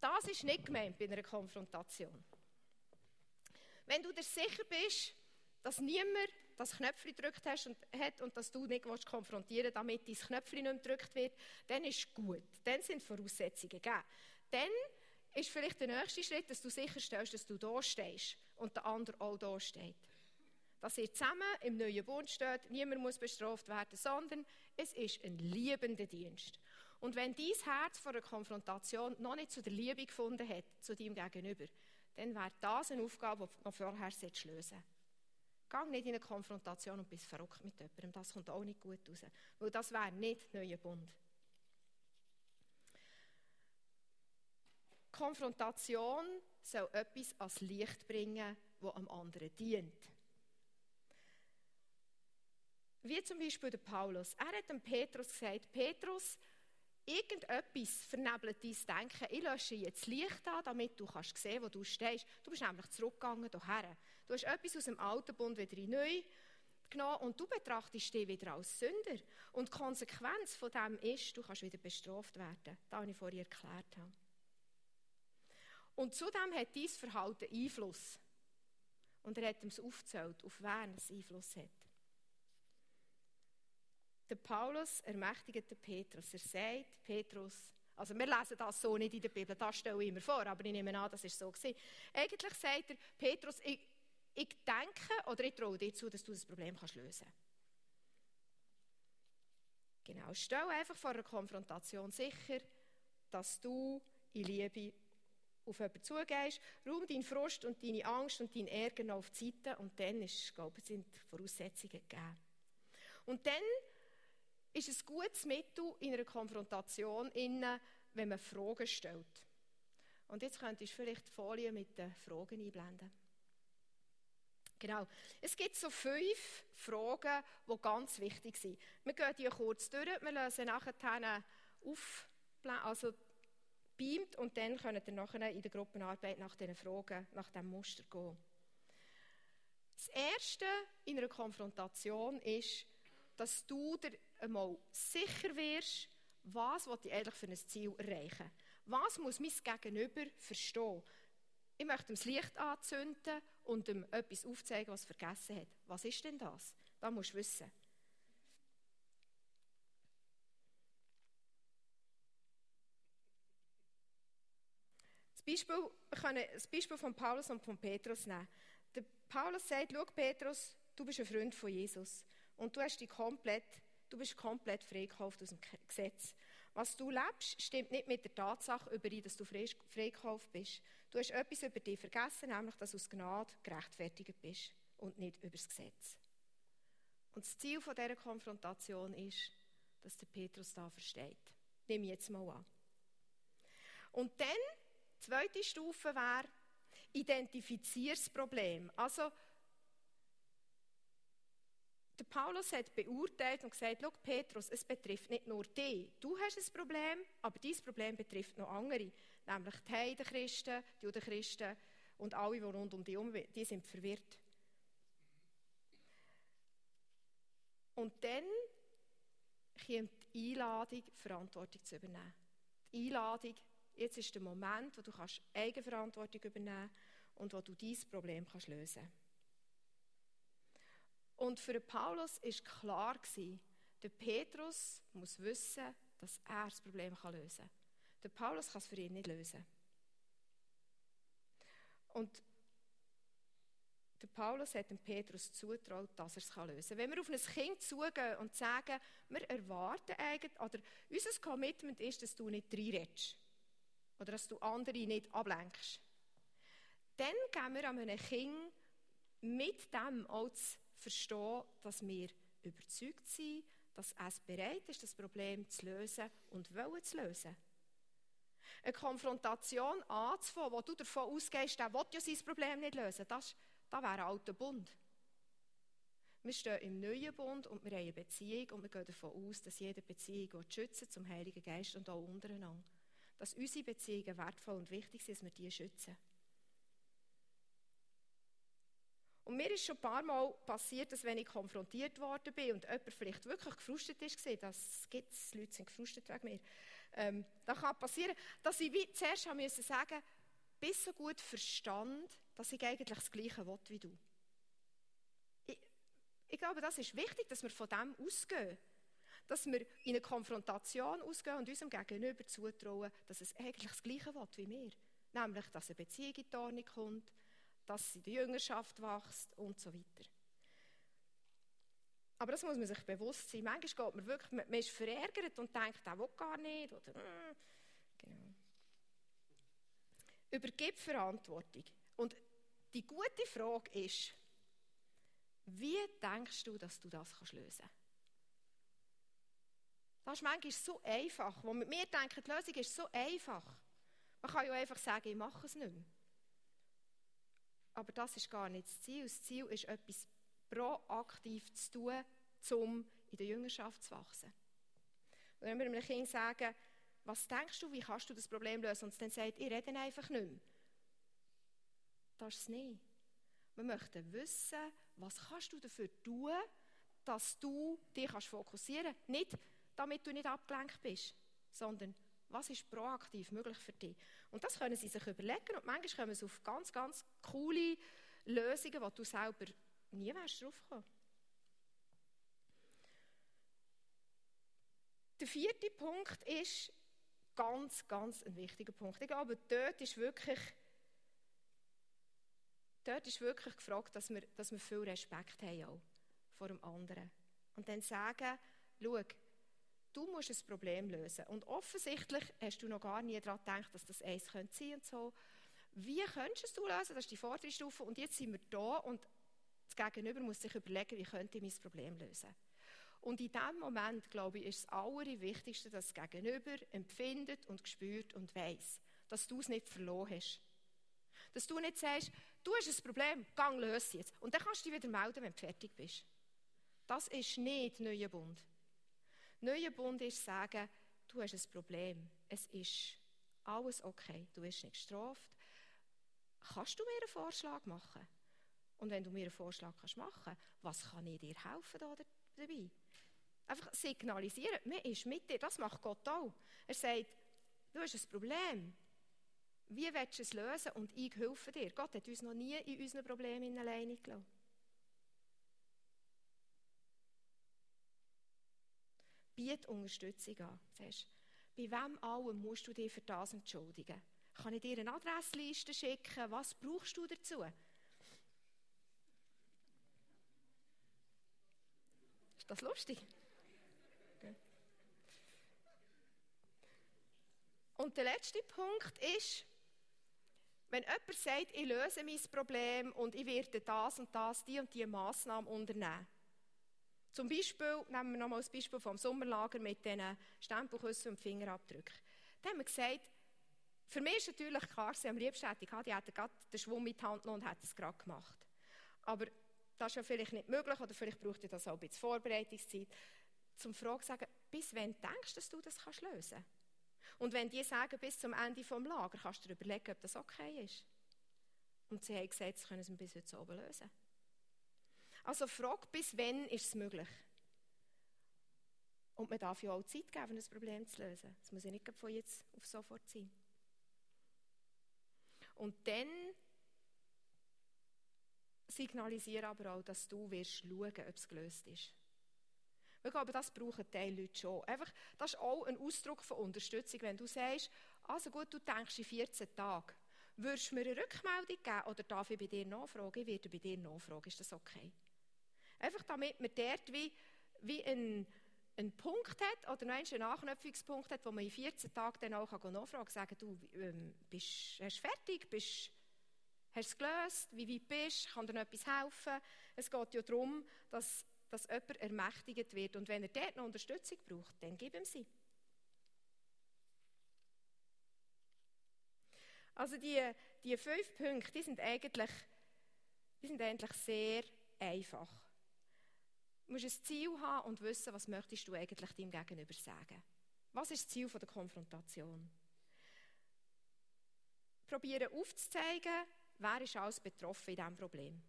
das ist nicht gemeint bei einer Konfrontation. Wenn du dir sicher bist, dass niemand das Knöpfchen gedrückt hast und, hat und dass du nicht konfrontieren willst, damit dein Knöpfchen nicht gedrückt wird, dann ist gut. Dann sind Voraussetzungen gegeben. Dann ist vielleicht der nächste Schritt, dass du sicherstellst, dass du da stehst und der andere auch da steht. Dass ihr zusammen im neuen Bund steht, niemand muss bestraft werden, sondern es ist ein liebender Dienst. Und wenn dein Herz vor einer Konfrontation noch nicht zu der Liebe gefunden hat, zu deinem Gegenüber, dann wäre das eine Aufgabe, die du vorher lösen solltest. Geh nicht in eine Konfrontation und bist verrückt mit jemandem. Das kommt auch nicht gut raus. Weil das wäre nicht der neue Bund. Konfrontation soll etwas ans Licht bringen, das am anderen dient. Wie zum Beispiel der Paulus. Er hat dem Petrus gesagt, Petrus, irgendetwas vernebelt dein Denken. Ich lösche jetzt Licht an, damit du kannst sehen, wo du stehst. Du bist nämlich zurückgegangen hierher. Du hast etwas aus dem alten Bund wieder in neu genommen und du betrachtest dich wieder als Sünder. Und die Konsequenz von dem ist, du kannst wieder bestraft werden. Das habe ich vorhin erklärt. Und zudem hat dein Verhalten Einfluss. Und er hat ihm aufgezählt, auf wen es Einfluss hat. Der Paulus ermächtigt den Petrus. Er sagt, Petrus, also wir lesen das so nicht in der Bibel, das stelle ich mir vor, aber ich nehme an, das ist so gewesen. Eigentlich sagt er, Petrus, ich, ich denke oder ich traue dir zu, dass du das Problem kannst lösen Genau, stell einfach vor einer Konfrontation sicher, dass du in Liebe auf jemanden zugehst, räum deinen Frust und deine Angst und deinen Ärger noch auf die Seite und dann ist, glaube ich, sind Voraussetzungen gegeben. Und dann ist es ein gutes Mittel in einer Konfrontation, wenn man Fragen stellt. Und jetzt könntest du vielleicht die Folie mit den Fragen einblenden. Genau. Es gibt so fünf Fragen, die ganz wichtig sind. Wir gehen die kurz durch, wir lösen nachher auf, also beamt und dann könnt ihr nachher in der Gruppenarbeit nach diesen Fragen, nach diesem Muster gehen. Das Erste in einer Konfrontation ist, dass du dir einmal sicher wirst, was ich eigentlich für ein Ziel erreichen Was muss mein Gegenüber verstehen? Ich möchte das Licht anzünden und ihm etwas aufzeigen, was er vergessen hat. Was ist denn das? Das musst du wissen. Das Beispiel, können das Beispiel von Paulus und von Petrus nehmen. Der Paulus sagt, schau Petrus, du bist ein Freund von Jesus und du hast dich komplett Du bist komplett freigekauft aus dem Gesetz. Was du lebst, stimmt nicht mit der Tatsache überein, dass du freigekauft bist. Du hast etwas über dich vergessen, nämlich, dass du aus Gnade gerechtfertigt bist und nicht über das Gesetz. Und das Ziel dieser Konfrontation ist, dass der Petrus da versteht. Nimm jetzt mal an. Und dann, zweite Stufe wäre, identifiziere das Problem. Also, der Paulus hat beurteilt und gesagt, Schau, Petrus, es betrifft nicht nur dich. Du hast ein Problem, aber dieses Problem betrifft noch andere. Nämlich die Heidenchristen, die Judenchristen Und alle, die rund um dich herum die sind verwirrt. Und dann kommt die Einladung, Verantwortung zu übernehmen. Die Einladung, jetzt ist der Moment, wo du kannst Eigenverantwortung übernehmen und wo du dieses Problem kannst lösen kannst. Und für Paulus war klar, der Petrus muss wissen, dass er das Problem lösen kann. Der Paulus kann es für ihn nicht lösen. Und der Paulus hat dem Petrus zutraut, dass er es lösen kann. Wenn wir auf ein Kind zugehen und sagen, wir erwarten eigentlich, oder unser Commitment ist, dass du nicht reinredest. Oder dass du andere nicht ablenkst. Dann geben wir einem Kind mit dem zu verstehen, dass wir überzeugt sind, dass es bereit ist, das Problem zu lösen und wollen zu lösen. Eine Konfrontation anzufangen, wo du davon ausgehst, der will ja sein Problem nicht lösen, das, das wäre ein alter Bund. Wir stehen im neuen Bund und wir haben eine Beziehung und wir gehen davon aus, dass jede Beziehung schützen zum Heiligen Geist und auch untereinander. Dass unsere Beziehungen wertvoll und wichtig sind, dass wir die schützen. Und mir ist schon ein paar Mal passiert, dass wenn ich konfrontiert worden bin und jemand vielleicht wirklich gefrustet ist, das gibt es, Leute sind gefrustet wegen mir, ähm, dann kann passieren, dass ich wie zuerst haben müssen sagen, bis so gut verstand, dass ich eigentlich das Gleiche will wie du. Ich, ich glaube, das ist wichtig, dass wir von dem ausgehen. Dass wir in eine Konfrontation ausgehen und unserem Gegenüber zutrauen, dass es eigentlich das Gleiche will wie wir. Nämlich, dass eine Beziehung in die Ordnung kommt, dass in der Jüngerschaft wächst und so weiter. Aber das muss man sich bewusst sein. Manchmal geht man wirklich, man ist verärgert und denkt, der will gar nicht. Oder, mm, genau. Übergib Verantwortung. Und die gute Frage ist, wie denkst du, dass du das kannst lösen kannst? Das ist manchmal so einfach. Wo wir denken, die Lösung ist so einfach. Man kann ja einfach sagen, ich mache es nicht mehr. Aber das ist gar nicht das Ziel. Das Ziel ist, etwas proaktiv zu tun, um in der Jüngerschaft zu wachsen. Und wenn wir einem Kind sagen, was denkst du, wie kannst du das Problem lösen? Und dann sagt, ich rede einfach nicht mehr. Das ist es nicht. Wir möchten wissen, was kannst du dafür tun, dass du dich fokussieren kannst. Nicht, damit du nicht abgelenkt bist, sondern was ist proaktiv möglich für dich? Und das können sie sich überlegen und manchmal kommen sie auf ganz, ganz coole Lösungen, die du selber nie wärst drauf gekommen. Der vierte Punkt ist ganz, ganz ein wichtiger Punkt. Ich glaube, dort ist wirklich, dort ist wirklich gefragt, dass wir, dass wir viel Respekt haben auch vor dem anderen. Und dann sagen, schau, du musst ein Problem lösen. Und offensichtlich hast du noch gar nie daran gedacht, dass das eins sein könnte und so. Wie könntest du es lösen? Das ist die vordere Stufe. Und jetzt sind wir da und das Gegenüber muss sich überlegen, wie könnte ich mein Problem lösen. Und in diesem Moment, glaube ich, ist das Allerwichtigste, dass das Gegenüber empfindet und spürt und weiß, dass du es nicht verloren hast. Dass du nicht sagst, du hast ein Problem, gang löse jetzt. Und dann kannst du dich wieder melden, wenn du fertig bist. Das ist nicht neuer Bund. Neuer Bund ist sagen, du hast ein Problem. Es ist alles okay. Du wirst nicht gestraft. Kannst du mir einen Vorschlag machen? Und wenn du mir einen Vorschlag kannst machen was kann ich dir helfen da dabei? Einfach signalisieren, man ist mit dir. Das macht Gott auch. Er sagt, du hast ein Problem. Wie willst du es lösen? Und ich helfe dir. Gott hat uns noch nie in unseren Problemen alleine gelassen. Biet Unterstützung an. Sagst, bei wem allem musst du dich für das entschuldigen? Kann ich dir eine Adressliste schicken? Was brauchst du dazu? Ist das lustig? Und der letzte Punkt ist, wenn jemand sagt, ich löse mein Problem und ich werde das und das, die und die Massnahmen unternehmen, zum Beispiel, nehmen wir nochmal das Beispiel vom Sommerlager mit diesen Stempelküssen und Fingerabdrücken. Da haben wir gesagt, für mich ist natürlich klar, sie am liebsten hätte ich die hätten gerade den Schwung mit Hand genommen und hätten es gerade gemacht. Aber das ist ja vielleicht nicht möglich oder vielleicht braucht ihr das auch ein bisschen Vorbereitungszeit. Zum Fragen sagen, bis wann denkst du, dass du das kannst lösen Und wenn die sagen, bis zum Ende des Lager, kannst du dir überlegen, ob das okay ist. Und sie haben gesagt, sie können es bis heute oben lösen. Also frag, bis wann ist es möglich? Und man darf ja auch Zeit geben, ein Problem zu lösen. Es muss ja nicht von jetzt auf sofort sein. Und dann signalisiere aber auch, dass du wirst schauen, ob es gelöst ist. Ich glaube, das brauchen die Leute schon. Einfach, das ist auch ein Ausdruck von Unterstützung, wenn du sagst, also gut, du denkst in 14 Tagen, würdest du mir eine Rückmeldung geben oder darf ich bei dir nachfragen? Ich werde bei dir nachfragen, ist das okay? Einfach damit man dort wie, wie einen, einen Punkt hat oder noch einen Anknüpfungspunkt hat, wo man in 14 Tagen dann auch nachfragen kann, sagen, du, ähm, bist, hast du fertig, bist, hast du es gelöst, wie weit bist, du, kann dir noch etwas helfen? Es geht ja darum, dass, dass jemand ermächtigt wird und wenn er dort noch Unterstützung braucht, dann gib ihm sie. Also die, die fünf Punkte, die sind eigentlich, die sind eigentlich sehr einfach. Du musst ein Ziel haben und wissen, was möchtest du eigentlich deinem Gegenüber sagen. Was ist das Ziel der Konfrontation? Probieren aufzuzeigen, wer ist alles betroffen in diesem Problem.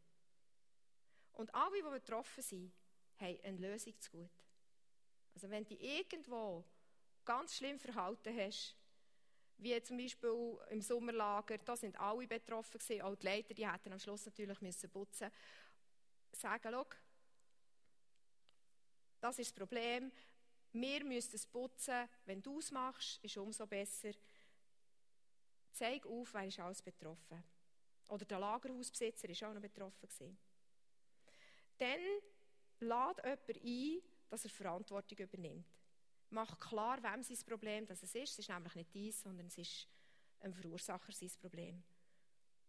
Und alle, die betroffen sind, haben eine Lösung zu gut. Also wenn du irgendwo ganz schlimm verhalten hast, wie zum Beispiel im Sommerlager, da sind alle betroffen gewesen, auch die Leiter, die hätten am Schluss natürlich müssen putzen sagen, schau, das ist das Problem, wir müssen es putzen, wenn du es machst, ist es umso besser. Zeig auf, wer ist alles betroffen. Oder der Lagerhausbesitzer war auch noch betroffen. Gewesen. Dann lad jemanden ein, dass er Verantwortung übernimmt. Mach klar, wem sein Problem das ist. Es ist nämlich nicht dies, sondern es ist ein Verursacher sein Problem.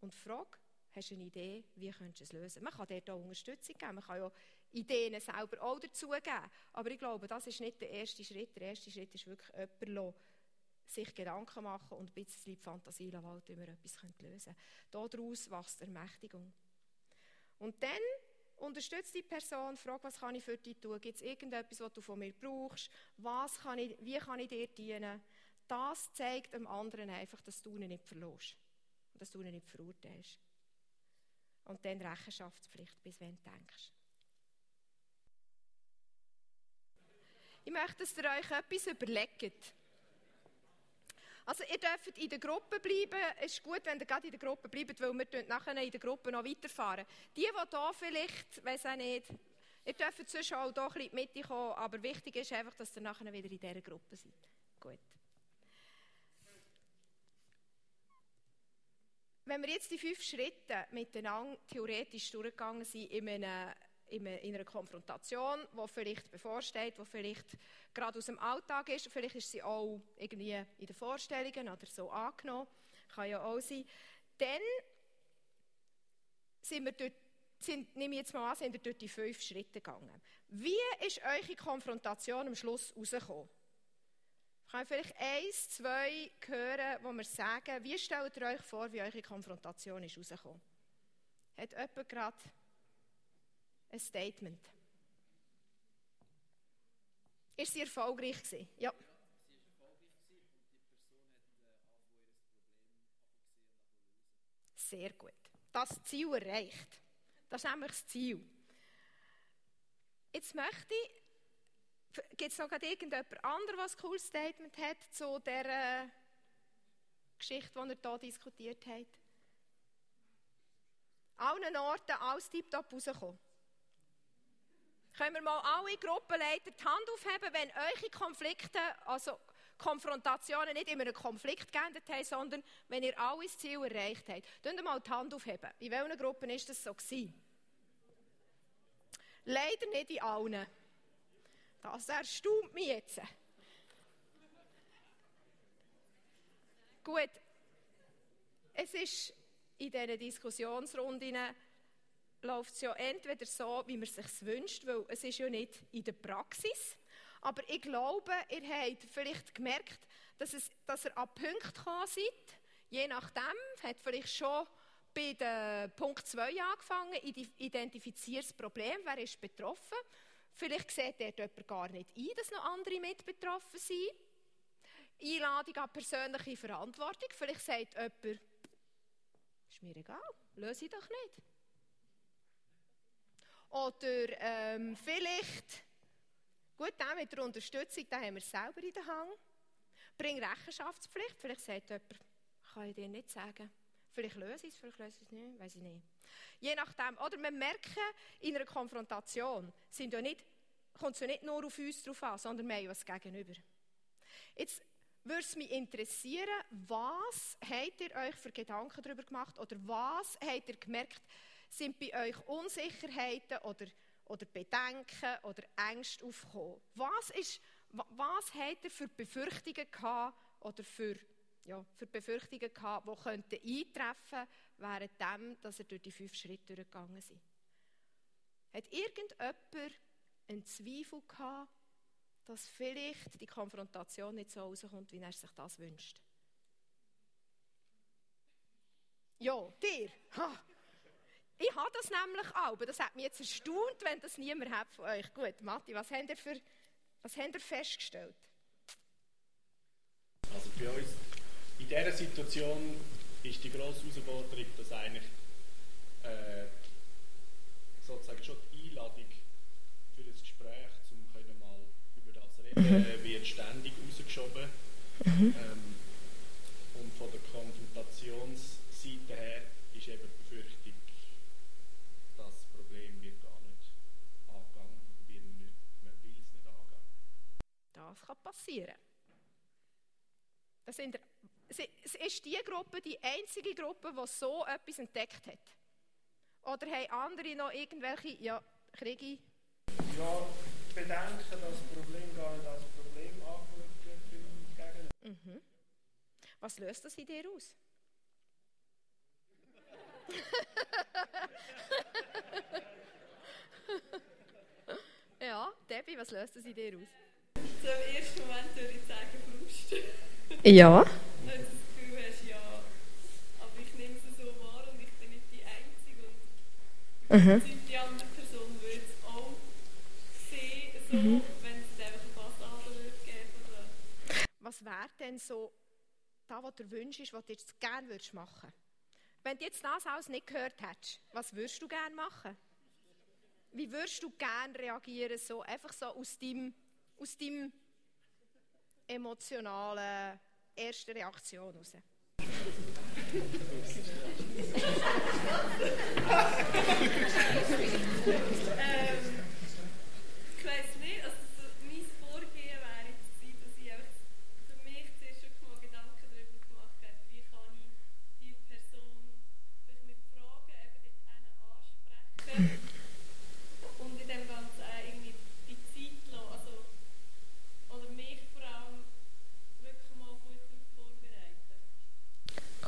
Und frag, hast du eine Idee, wie könntest du es lösen? Man kann dort auch Unterstützung geben, man kann ja Ideen selber auch dazugeben. Aber ich glaube, das ist nicht der erste Schritt. Der erste Schritt ist wirklich jemanden sich Gedanken machen und ein bisschen Fantasie lassen, wie man etwas lösen könnte. Daraus wächst Ermächtigung. Und dann Unterstütze die Person, frag, was kann ich für dich tun? Gibt es irgendetwas, was du von mir brauchst? Was kann ich, wie kann ich dir dienen? Das zeigt dem anderen einfach, dass du ihn nicht verlierst. Und dass du ihn nicht verurteilst. Und dann Rechenschaftspflicht, bis wenn du denkst. Ich möchte, dass ihr euch etwas überlegt. Also ihr dürft in der Gruppe bleiben. Es ist gut, wenn ihr gerade in der Gruppe bleibt, weil wir nachher in der Gruppe noch weiterfahren. Die, die hier vielleicht, weiß auch nicht, ihr dürft sonst auch hier ein bisschen in die Mitte kommen, aber wichtig ist einfach, dass ihr nachher wieder in dieser Gruppe seid. Gut. Wenn wir jetzt die fünf Schritte miteinander theoretisch durchgegangen sind in einem in einer Konfrontation, die vielleicht bevorsteht, die vielleicht gerade aus dem Alltag ist. Vielleicht ist sie auch irgendwie in den Vorstellungen oder so angenommen. Kann ja auch sein. Dann sind wir durch, sind, nehme ich jetzt mal an, sind wir durch die fünf Schritte gegangen. Wie ist eure Konfrontation am Schluss rausgekommen? Kann vielleicht eins, zwei hören, wo wir sagen, wie stellt ihr euch vor, wie eure Konfrontation ist rausgekommen? Hat jemand gerade ein Statement. Ist sie erfolgreich gewesen? Ja. Sehr gut. Das Ziel erreicht. Das ist nämlich das Ziel. Jetzt möchte ich, gibt es noch irgendjemand anderes, was ein cooles Statement hat zu dieser Geschichte, die ihr hier diskutiert habt? Allen Orten alles tiptop rauskommen. Können wir mal alle Gruppenleiter die Hand aufheben, wenn eure Konflikte, also Konfrontationen nicht in einem Konflikt geendet haben, sondern wenn ihr alle Ziel erreicht habt. Könnt mal die Hand aufheben. In welchen Gruppen ist das so gewesen? Leider nicht in allen. Das erstaunt mich jetzt. Gut, es ist in diesen Diskussionsrunden läuft es ja entweder so, wie man es sich wünscht, weil es ist ja nicht in der Praxis. Aber ich glaube, ihr habt vielleicht gemerkt, dass, es, dass ihr an Punkt gekommen seid. Je nachdem, hat vielleicht schon bei der Punkt 2 angefangen, identifiziert das Problem, wer ist betroffen. Vielleicht sieht dort jemand gar nicht ein, dass noch andere mit betroffen sind. Einladung an persönliche Verantwortung. Vielleicht sagt jemand, ist mir egal, löse ich doch nicht. Oder ähm, vielleicht, gut, auch mit der Unterstützung, da haben wir selber in der Hand. Bring Rechenschaftspflicht. Vielleicht sagt jemand, kann ich dir nicht sagen. Vielleicht löse ich es, vielleicht löse ich es nicht, weiß ich nicht. Je nachdem. Oder wir merken, in einer Konfrontation sind ja nicht, kommt es ja nicht nur auf uns drauf an, sondern wir haben ja Gegenüber. Jetzt würde es mich interessieren, was habt ihr euch für Gedanken darüber gemacht oder was habt ihr gemerkt, sind bei euch Unsicherheiten oder, oder Bedenken oder Ängste aufgekommen? Was, ist, was habt ihr für Befürchtungen gehabt oder für, ja, für Befürchtungen gehabt, die könnten eintreffen während dass ihr durch die fünf Schritte durchgegangen seid? Hat irgendjemand einen Zweifel gehabt, dass vielleicht die Konfrontation nicht so rauskommt, wie er sich das wünscht? Ja, dir. Ha. Ich habe das nämlich auch, aber das hat mich jetzt erstaunt, wenn das niemand hat von euch. Gut, Matti, was habt ihr, für, was habt ihr festgestellt? Also bei uns, in dieser Situation ist die grosse Herausforderung, dass eigentlich äh, sozusagen schon die Einladung für das Gespräch, um können mal über das reden, mhm. wird ständig rausgeschoben. Mhm. Ähm, und von der Konfrontationsseite her ist eben die Befürchtung, das kann passieren. Das sind, es ist die Gruppe, die einzige Gruppe, die so etwas entdeckt hat. Oder haben andere noch irgendwelche, ja, Kriege? Ja, bedenken, dass das Problem gar nicht als Problem angeschaut wird mhm. Was löst das in dir aus? ja, Debbie, was löst das in dir aus? So im ersten Moment würde ich sagen Frust. Ja. Wenn du das Gefühl hast, ja, aber ich nehme es so wahr und ich bin nicht die Einzige und mhm. die andere Person würde es auch sehen, so, mhm. wenn es einfach eine Fassade würde geben oder? Was wäre denn so das, was du wünschst, was du jetzt gerne würdest machen? Wenn du jetzt das alles nicht gehört hättest, was würdest du gerne machen? Wie würdest du gerne reagieren, so einfach so aus deinem aus deinem emotionalen ersten Reaktion heraus? ähm, ich weiß nicht, also so, mein Vorgehen wäre jetzt gewesen, dass ich einfach für mich zuerst schon mal Gedanken darüber gemacht habe, wie kann ich die Person sich mit Fragen eben dort ansprechen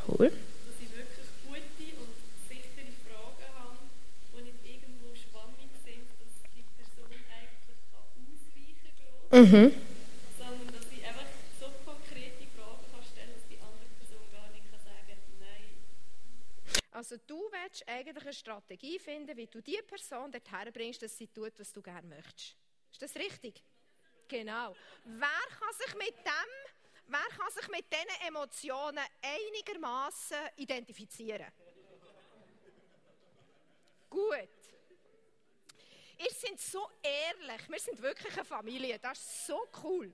Cool. Dass ich wirklich gute und sichere Fragen habe, die nicht irgendwo schwammig sind, dass die Person eigentlich ausweichen kann. Mhm. Sondern dass ich einfach so konkrete Fragen kann stellen dass die andere Person gar nicht kann sagen nein. Also du willst eigentlich eine Strategie finden, wie du die Person dorthin bringst, dass sie tut, was du gerne möchtest. Ist das richtig? Genau. Wer kann sich mit dem Wer kann sich mit diesen Emotionen einigermaßen identifizieren? Gut. Ihr seid so ehrlich. Wir sind wirklich eine Familie. Das ist so cool.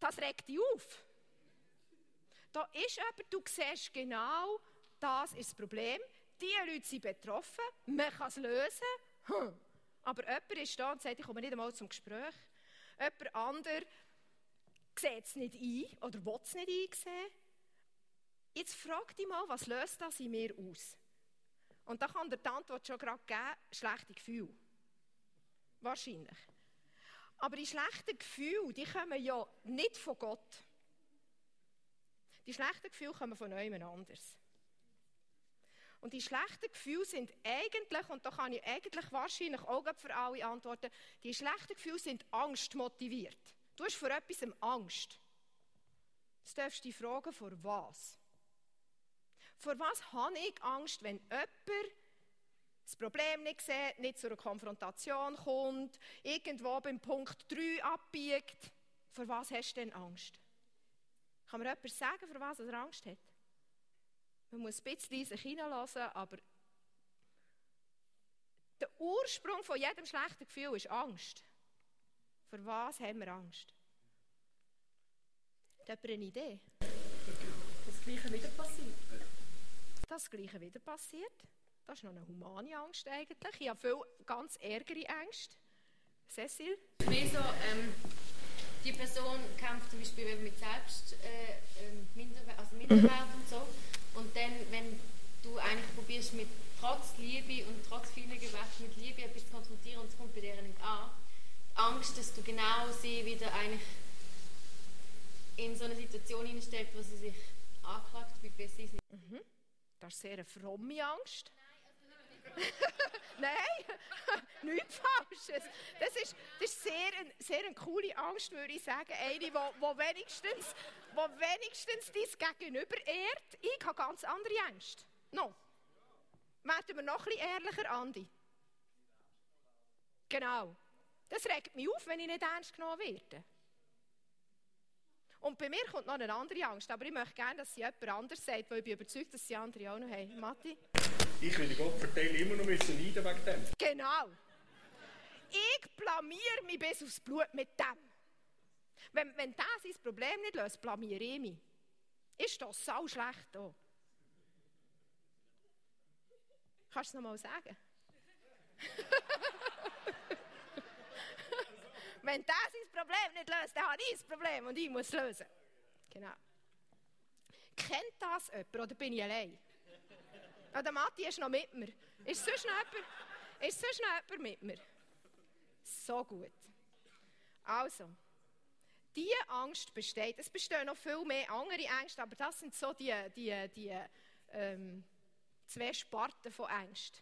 Das regt dich auf. Da ist jemand, du siehst genau, das ist das Problem. Die Leute sind betroffen. Man kann es lösen. Aber jemand ist da und sagt, ich komme nicht einmal zum Gespräch. Jemand anderes sieht es nicht ein oder will es nicht einsehen. Jetzt frag dich mal, was löst das in mir aus? Und da kann dir die Antwort schon gerade geben, schlechte Gefühle. Wahrscheinlich. Aber die schlechten Gefühle, die kommen ja nicht von Gott. Die schlechten Gefühle kommen von jemand anders. Und die schlechten Gefühle sind eigentlich, und da kann ich eigentlich wahrscheinlich auch für alle antworten, die schlechten Gefühle sind angstmotiviert. Du hast vor etwas Angst. Jetzt darfst du dich fragen, vor was? Vor was habe ich Angst, wenn jemand das Problem nicht sieht, nicht zu einer Konfrontation kommt, irgendwo beim Punkt 3 abbiegt? Vor was hast du denn Angst? Kann mir jemand sagen, vor was er Angst hat? Man muss ein bisschen sich hineinlassen, aber der Ursprung von jedem schlechten Gefühl ist Angst. Für was haben wir Angst? Hat jemand eine Idee? Das Gleiche wieder passiert. Das Gleiche wieder passiert. Das ist noch eine humane Angst eigentlich. Ich habe viele ganz ärgere Ängste. Cecil? Mehr so, ähm, die Person kämpft zum Beispiel mit Selbst, äh, ähm, Minderwert, also Minderwert und so. Und dann, wenn du eigentlich probierst, mit trotz Liebe und trotz vielen Gewächten mit Liebe etwas zu konfrontieren und es kommt bei dir nicht an, die Angst, dass du genau sie wieder eigentlich in so eine Situation hineinstellt, wo sie sich anklagt, wie besser sie es nicht. Mhm. Das ist sehr eine fromme Angst. Nein, nichts Falsches. Das ist, das ist sehr, ein, sehr eine coole Angst, würde ich sagen. Eine, die wo, wo wenigstens, wo wenigstens dein Gegenüber ehrt. Ich habe ganz andere Ängste. No. Werden wir noch bisschen ehrlicher, Andi? Genau. Das regt mich auf, wenn ich nicht ernst genommen werde. Und bei mir kommt noch eine andere Angst, aber ich möchte gerne, dass sie jemand anders sagt, weil ich bin überzeugt, dass sie andere auch noch haben. Matti? Ich will die Gottverdäle immer noch müssen leiden wegen dem. Genau. Ich blamiere mich bis aufs Blut mit dem. Wenn, wenn das sein Problem nicht löst, blamiere ich mich. Ist das sau schlecht hier? Kannst du es nochmal sagen? Wenn das sein Problem nicht löst, dann habe ich das Problem und ich muss es lösen. Genau. Kennt das jemand oder bin ich allein? Ja, der Matti ist noch mit mir. Ist sonst noch jemand, ist sonst noch jemand mit mir? So gut. Also, diese Angst besteht. Es bestehen noch viel mehr andere Ängste, aber das sind so die, die, die ähm, zwei Sparten von Ängsten.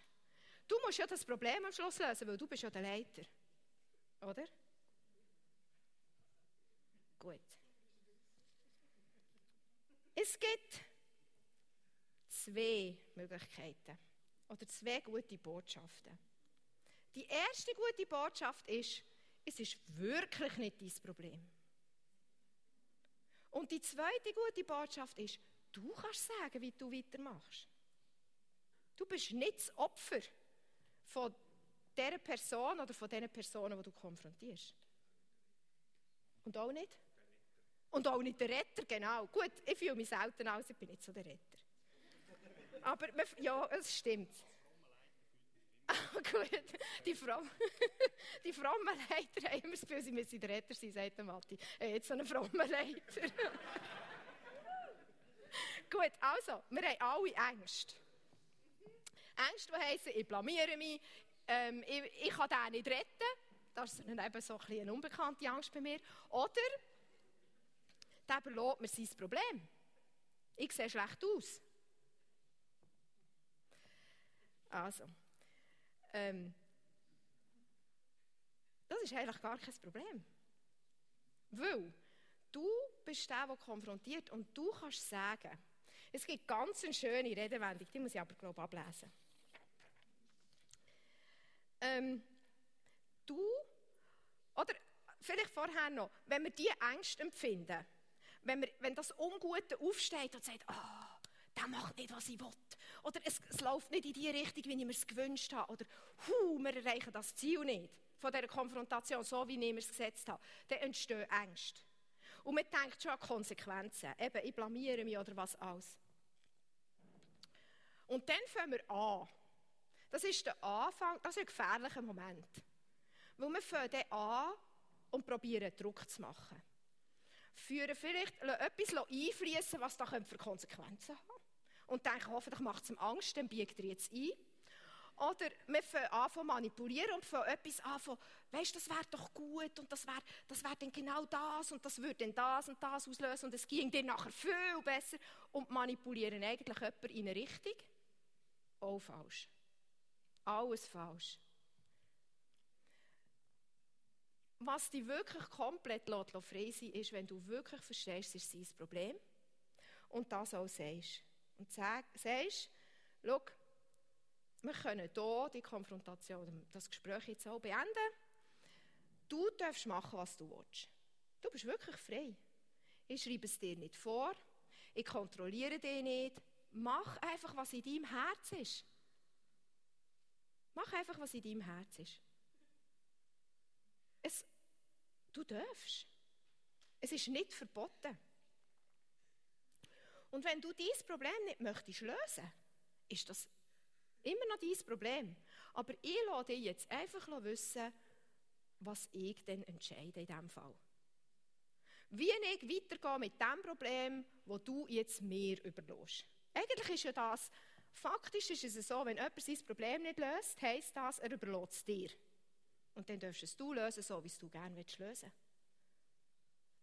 Du musst ja das Problem am Schluss lösen, weil du bist ja der Leiter. Oder? Gut. Es gibt zwei Möglichkeiten oder zwei gute Botschaften. Die erste gute Botschaft ist, es ist wirklich nicht dein Problem. Und die zweite gute Botschaft ist, du kannst sagen, wie du weitermachst. Du bist nicht das Opfer von dieser Person oder von den Personen, die du konfrontierst. Und auch nicht? Und auch nicht der Retter, genau. Gut, ich fühle mich selten aus, ich bin nicht so der Retter. Aber ja, es stimmt. Ah, gut, die, Fromm, die frommen Leiter haben immer das Gefühl, sie müssen der Retter sein, sagt der Matti. Jetzt so einen frommen Leiter. gut, also, wir haben alle Ängste. Ängste, die heissen, ich blamiere mich, ähm, ich, ich kann den nicht retten. Das ist eben so ein eine unbekannte Angst bei mir. Oder der überlässt mir sein Problem. Ich sehe schlecht aus. Also, ähm, das ist eigentlich gar kein Problem. Weil du bist der, der konfrontiert und du kannst sagen, es gibt ganz eine schöne Redewendung, die muss ich aber, glaube ablesen. Ähm, du, oder vielleicht vorher noch, wenn wir diese Ängste empfinden, wenn, wir, wenn das Ungute aufsteht und sagt, ah, oh, der macht nicht, was ich will. Oder es, es, läuft nicht in die Richtung, wie ich mir es gewünscht habe. Oder, hu, wir erreichen das Ziel nicht von dieser Konfrontation, so wie ich mir es gesetzt habe. Dann entstehen Ängste. Und man denkt schon an Konsequenzen. Eben, ich blamiere mich oder was alles. Und dann fangen wir an. Das ist der Anfang, das ist ein gefährlicher Moment. Weil wir fangen dann an und probieren Druck zu machen führen vielleicht etwas einfließen, was da für Konsequenzen haben Und denken, hoffentlich macht es ihm Angst, dann biegt er jetzt ein. Oder wir fangen an zu manipulieren und fangen etwas an von, weißt das wäre doch gut und das wäre das wär dann genau das und das würde dann das und das auslösen und es ging dann nachher viel besser und manipulieren eigentlich jemanden in eine Richtung. Auch falsch. Alles falsch. Was dich wirklich komplett frei sein ist, wenn du wirklich verstehst, es ist sein Problem und das auch sagst. Und sag, sagst, schau, wir können hier die Konfrontation, das Gespräch jetzt auch beenden. Du darfst machen, was du willst. Du bist wirklich frei. Ich schreibe es dir nicht vor, ich kontrolliere dich nicht, mach einfach, was in deinem Herz ist. Mach einfach, was in deinem Herz ist. Es, du darfst. Es ist nicht verboten. Und wenn du dieses Problem nicht möchtest lösen, ist das immer noch dein Problem. Aber ich lasse dich jetzt einfach wissen, was ich dann entscheide in diesem Fall. Wie ich weitergehe mit dem Problem, das du jetzt mir überlässt. Eigentlich ist ja das, faktisch ist es so, wenn jemand sein Problem nicht löst, heisst das, er überlässt es dir. Und dann darfst es du lösen, so wie es du gerne willst lösen.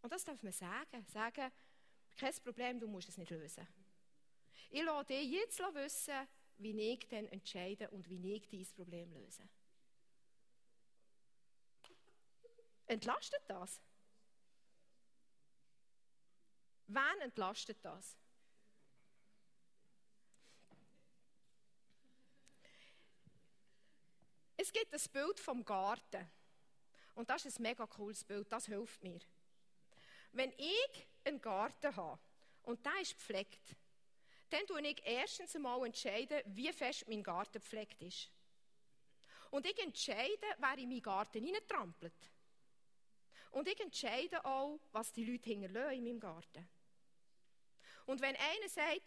Und das darf man sagen. Sagen, kein Problem, du musst es nicht lösen. Ich lasse dir jetzt wissen, wie ich dann entscheide und wie ich dieses Problem löse. Entlastet das? Wen entlastet das? Es gibt ein Bild vom Garten. Und das ist ein mega cooles Bild, das hilft mir. Wenn ich einen Garten habe und der ist gepflegt, dann entscheide ich erstens einmal, entscheiden, wie fest mein Garten gepflegt ist. Und ich entscheide, wer in meinen Garten hineintrampelt. Und ich entscheide auch, was die Leute hinterlassen in meinem Garten. Und wenn einer sagt,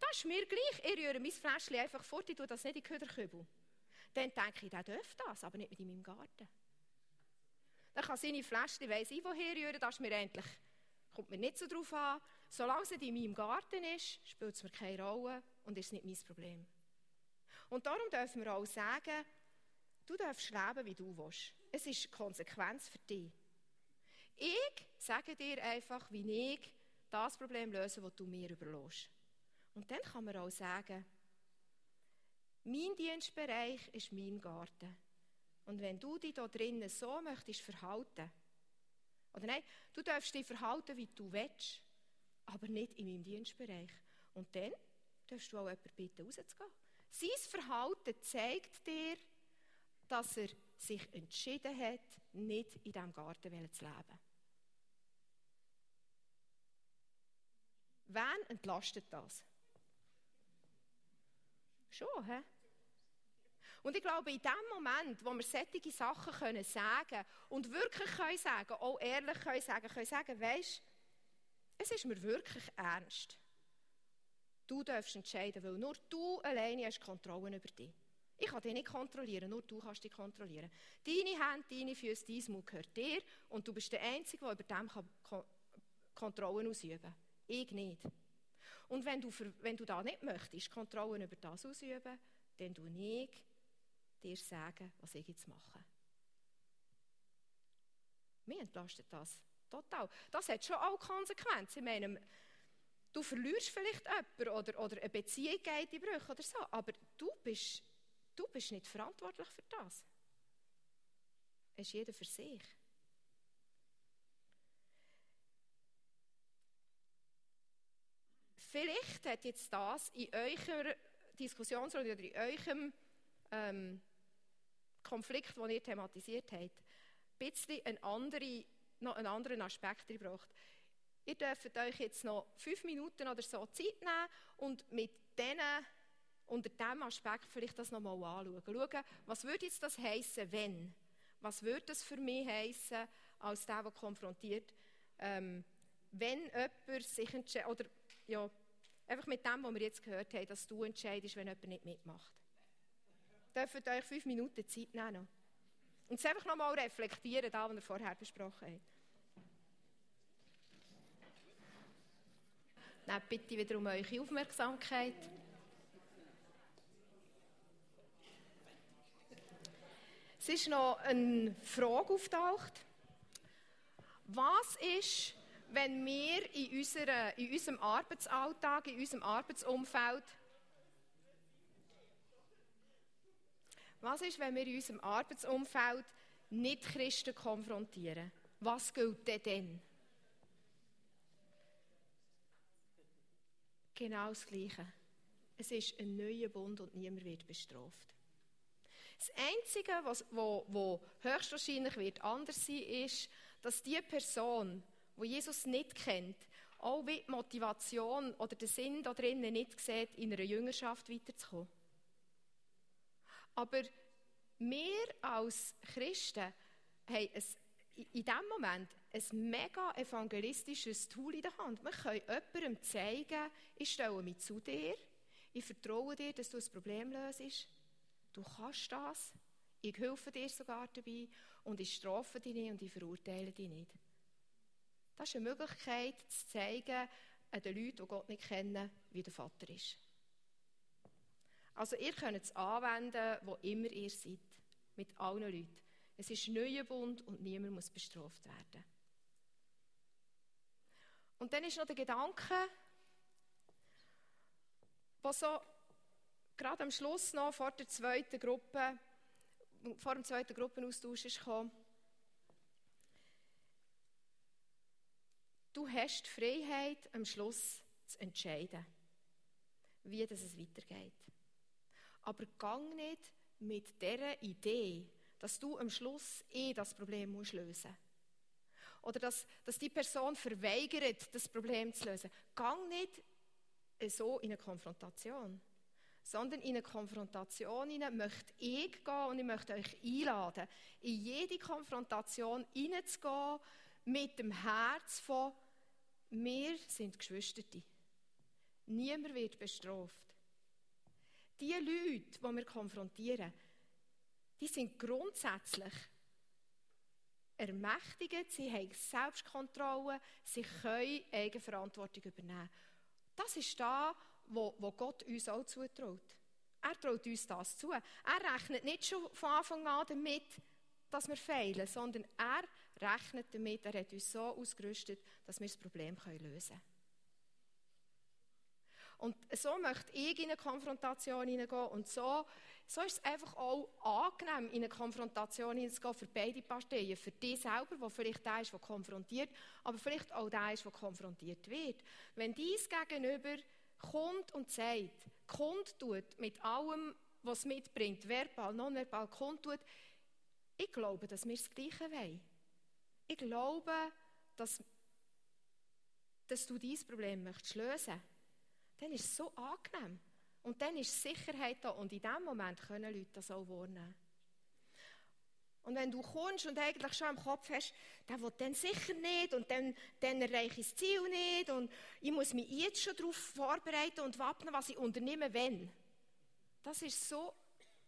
das ist mir gleich, ich rühre mein Fläschchen einfach fort, ich tue das nicht in den Köderkübel, dann denke ich, der darf das, aber nicht in meinem Garten. Dann kann seine Fläschchen, weiss ich, woher rühren, das ist mir endlich, kommt mir nicht so drauf an. Solange es in meinem Garten ist, spielt es mir keine Rolle und ist nicht mein Problem. Und darum dürfen wir auch sagen, du darfst leben, wie du willst. Es ist Konsequenz für dich. Ich sage dir einfach, wie ich das Problem löse, das du mir überlässt. Und dann kann man auch sagen, mein Dienstbereich ist mein Garten. Und wenn du dich da drinnen so möchtest verhalten, oder nein, du darfst dich verhalten, wie du willst, aber nicht in meinem Dienstbereich. Und dann darfst du auch jemanden bitten, rauszugehen. Sein Verhalten zeigt dir, dass er sich entschieden hat, nicht in diesem Garten zu leben. Wen entlastet das? Schon, hä? Und ich glaube, in dem Moment, wo wir solche Sachen können sagen und wirklich können sagen, auch ehrlich können sagen, können sagen, weisst, es ist mir wirklich ernst. Du darfst entscheiden, weil nur du alleine hast Kontrolle über dich. Ich kann dich nicht kontrollieren, nur du kannst dich kontrollieren. Deine Hände, deine Füße, dein Mund gehört dir und du bist der Einzige, der über dem Kontrollen ausüben kann. Ich nicht. Und wenn du, wenn du da nicht möchtest, Kontrollen über das ausüben, dann du ich dir sagen, was ich jetzt mache. Mir entlastet das total. Das hat schon auch Konsequenzen. Ich meine, du verlierst vielleicht jemanden oder, oder eine Beziehung geht in Brüche oder so, aber du bist, du bist nicht verantwortlich für das. Es ist jeder für sich. Vielleicht hat jetzt das in eurer Diskussionsrunde oder in eurem ähm, Konflikt, den ihr thematisiert habt, ein bisschen einen, andere, noch einen anderen Aspekt gebraucht. Ihr dürft euch jetzt noch fünf Minuten oder so Zeit nehmen und mit denen unter diesem Aspekt vielleicht das nochmal anschauen. Schauen, was würde jetzt das heißen, wenn? Was würde das für mich heißen, als der, der konfrontiert, ähm, wenn jemand sich entscheidet, oder ja, einfach mit dem, was wir jetzt gehört haben, dass du entscheidest, wenn jemand nicht mitmacht. Dürft euch fünf Minuten Zeit nehmen. Und es einfach nochmal reflektieren, da, was wir vorher besprochen haben. Nehmt bitte wieder um eure Aufmerksamkeit. Es ist noch eine Frage auftaucht. Was ist, wenn wir in, unserer, in unserem Arbeitsalltag, in unserem Arbeitsumfeld Was ist, wenn wir in unserem Arbeitsumfeld nicht Christen konfrontieren? Was gilt denn dann? Genau das Gleiche. Es ist ein neuer Bund und niemand wird bestraft. Das Einzige, was wo, wo höchstwahrscheinlich wird anders sein, ist, dass die Person, wo Jesus nicht kennt auch wie die Motivation oder den Sinn da drinnen nicht sieht, in einer Jüngerschaft weiterzukommen. Aber wir als Christen haben ein, in diesem Moment ein mega evangelistisches Tool in der Hand. Wir können jemandem zeigen, ich stelle mich zu dir, ich vertraue dir, dass du ein Problem löst. Du kannst das. Ich helfe dir sogar dabei und ich strafe dich nicht und ich verurteile dich nicht. Das ist eine Möglichkeit, zu zeigen an den Leuten, die Gott nicht kennen, wie der Vater ist. Also ihr könnt es anwenden, wo immer ihr seid. Mit allen Leuten. Es ist neuer Bund und niemand muss bestraft werden. Und dann ist noch der Gedanke, was so gerade am Schluss noch vor der zweiten Gruppe, vor dem zweiten Gruppenaustausch ist gekommen. Du hast die Freiheit, am Schluss zu entscheiden, wie das es weitergeht. Aber gang nicht mit dieser Idee, dass du am Schluss eh das Problem musst lösen musst. Oder dass, dass die Person verweigert, das Problem zu lösen. Gang nicht so in eine Konfrontation, sondern in eine Konfrontation hinein möchte ich gehen und ich möchte euch einladen, in jede Konfrontation hineinzugehen mit dem Herz von wir sind Geschwisterte. Niemand wird bestraft. Die Leute, die wir konfrontieren, die sind grundsätzlich ermächtigt, sie haben Selbstkontrolle, sie können Eigenverantwortung übernehmen. Das ist da, wo, wo Gott uns auch zutraut. Er traut uns das zu. Er rechnet nicht schon von Anfang an damit, dass wir fehlen, sondern er rechnet damit, er hat uns so ausgerüstet, dass wir das Problem lösen können. Und so möchte ich in eine Konfrontation hineingehen. Und so, so ist es einfach auch angenehm, in eine Konfrontation hineinzugehen für beide Parteien. Für dich selber, der vielleicht der ist, der konfrontiert, aber vielleicht auch der ist, der konfrontiert wird. Wenn dies Gegenüber kommt und sagt, kundtut mit allem, was mitbringt, verbal, nonverbal kundtut, ich glaube, dass wir das Gleiche wollen. Ich glaube, dass, dass du dieses Problem möchtest lösen möchtest dann ist es so angenehm. Und dann ist Sicherheit da. Und in dem Moment können Leute das auch wahrnehmen. Und wenn du kommst und eigentlich schon im Kopf hast, der will dann sicher nicht und dann, dann erreiche ich das Ziel nicht und ich muss mich jetzt schon darauf vorbereiten und wappnen, was ich unternehme, wenn. Das ist so,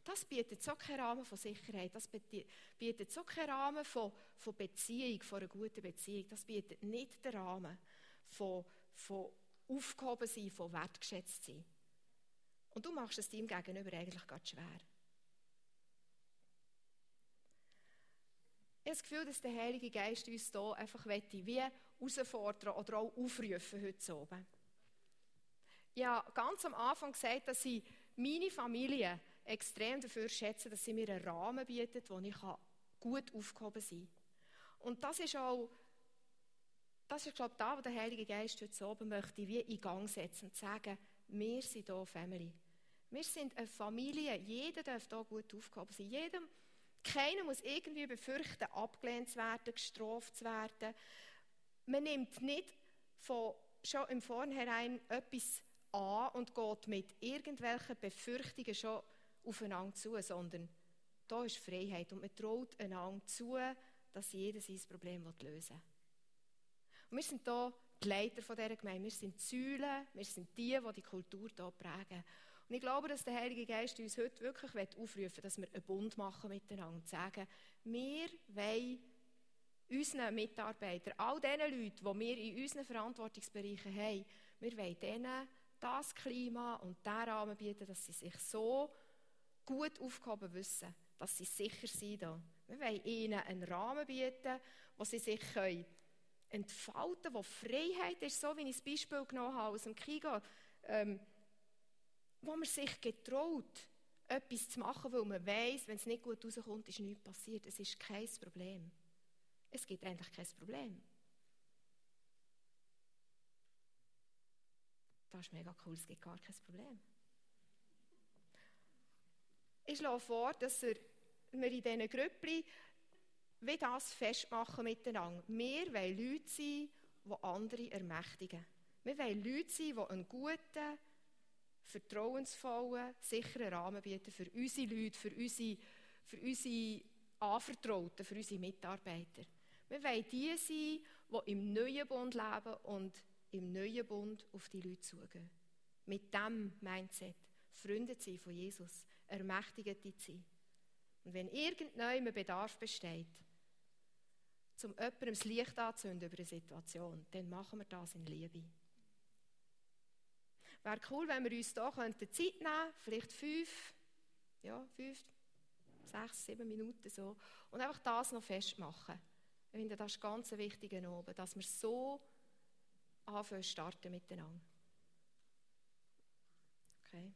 das bietet so keinen Rahmen von Sicherheit, das bietet so keinen Rahmen von, von Beziehung, von einer guten Beziehung. Das bietet nicht den Rahmen von, von aufgehoben sein, von wertgeschätzt sein. Und du machst es deinem Gegenüber eigentlich ganz schwer. Ich habe das Gefühl, dass der Heilige Geist uns hier einfach wie herausfordern oder auch aufrufen heute oben. Ich habe ganz am Anfang gesagt, dass ich meine Familie extrem dafür schätze, dass sie mir einen Rahmen bietet, wo ich gut aufgehoben sein kann. Und das ist auch das ist, glaube ich, da, wo der Heilige Geist heute oben möchte, wie in Gang setzen und sagen, wir sind hier Family. Wir sind eine Familie. Jeder darf hier gut aufgehoben sein. Jedem, keiner muss irgendwie befürchten, abgelehnt zu werden, gestraft zu werden. Man nimmt nicht von, schon im Vornherein etwas an und geht mit irgendwelchen Befürchtungen schon aufeinander zu, sondern da ist Freiheit und man traut einander zu, dass jeder sein Problem lösen will. Und wir sind hier die Leiter dieser Gemeinde. Wir sind die Säulen, wir sind die, die die Kultur hier prägen. Und ich glaube, dass der Heilige Geist uns heute wirklich aufrufen will, dass wir einen Bund machen miteinander und sagen, wir wollen unseren Mitarbeitern, all den Leuten, die wir in unseren Verantwortungsbereichen haben, wir wollen denen das Klima und den Rahmen bieten, dass sie sich so gut aufgehoben wissen, dass sie sicher sind. Wir wollen ihnen einen Rahmen bieten, wo sie sich können entfalten, wo Freiheit ist, so wie ich das Beispiel genommen habe aus dem Kigo, ähm, wo man sich getraut, etwas zu machen, weil man weiß, wenn es nicht gut rauskommt, ist nichts passiert. Es ist kein Problem. Es gibt eigentlich kein Problem. Das ist mega cool, es gibt gar kein Problem. Ich schlage vor, dass wir in diesen Grüppli wie das festmachen miteinander. Wir wollen Leute sein, die andere ermächtigen. Wir wollen Leute sein, die einen guten, vertrauensvollen, sicheren Rahmen bieten für unsere Leute, für unsere, für unsere Anvertrauten, für unsere Mitarbeiter. Wir wollen die sein, die im neuen Bund leben und im neuen Bund auf die Leute zugehen. Mit diesem Mindset. Freunde zu sein von Jesus. Ermächtigte zu sein. Und wenn irgendjemand Bedarf besteht, zum jemandem das Licht anzünden über eine Situation, dann machen wir das in Liebe. Wäre cool, wenn wir uns hier Zeit nehmen könnten, vielleicht fünf, ja, fünf, sechs, sieben Minuten so, und einfach das noch festmachen. Ich finde, das ist ganz wichtig oben, dass wir so anfangen starten miteinander. Okay.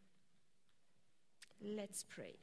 Let's pray.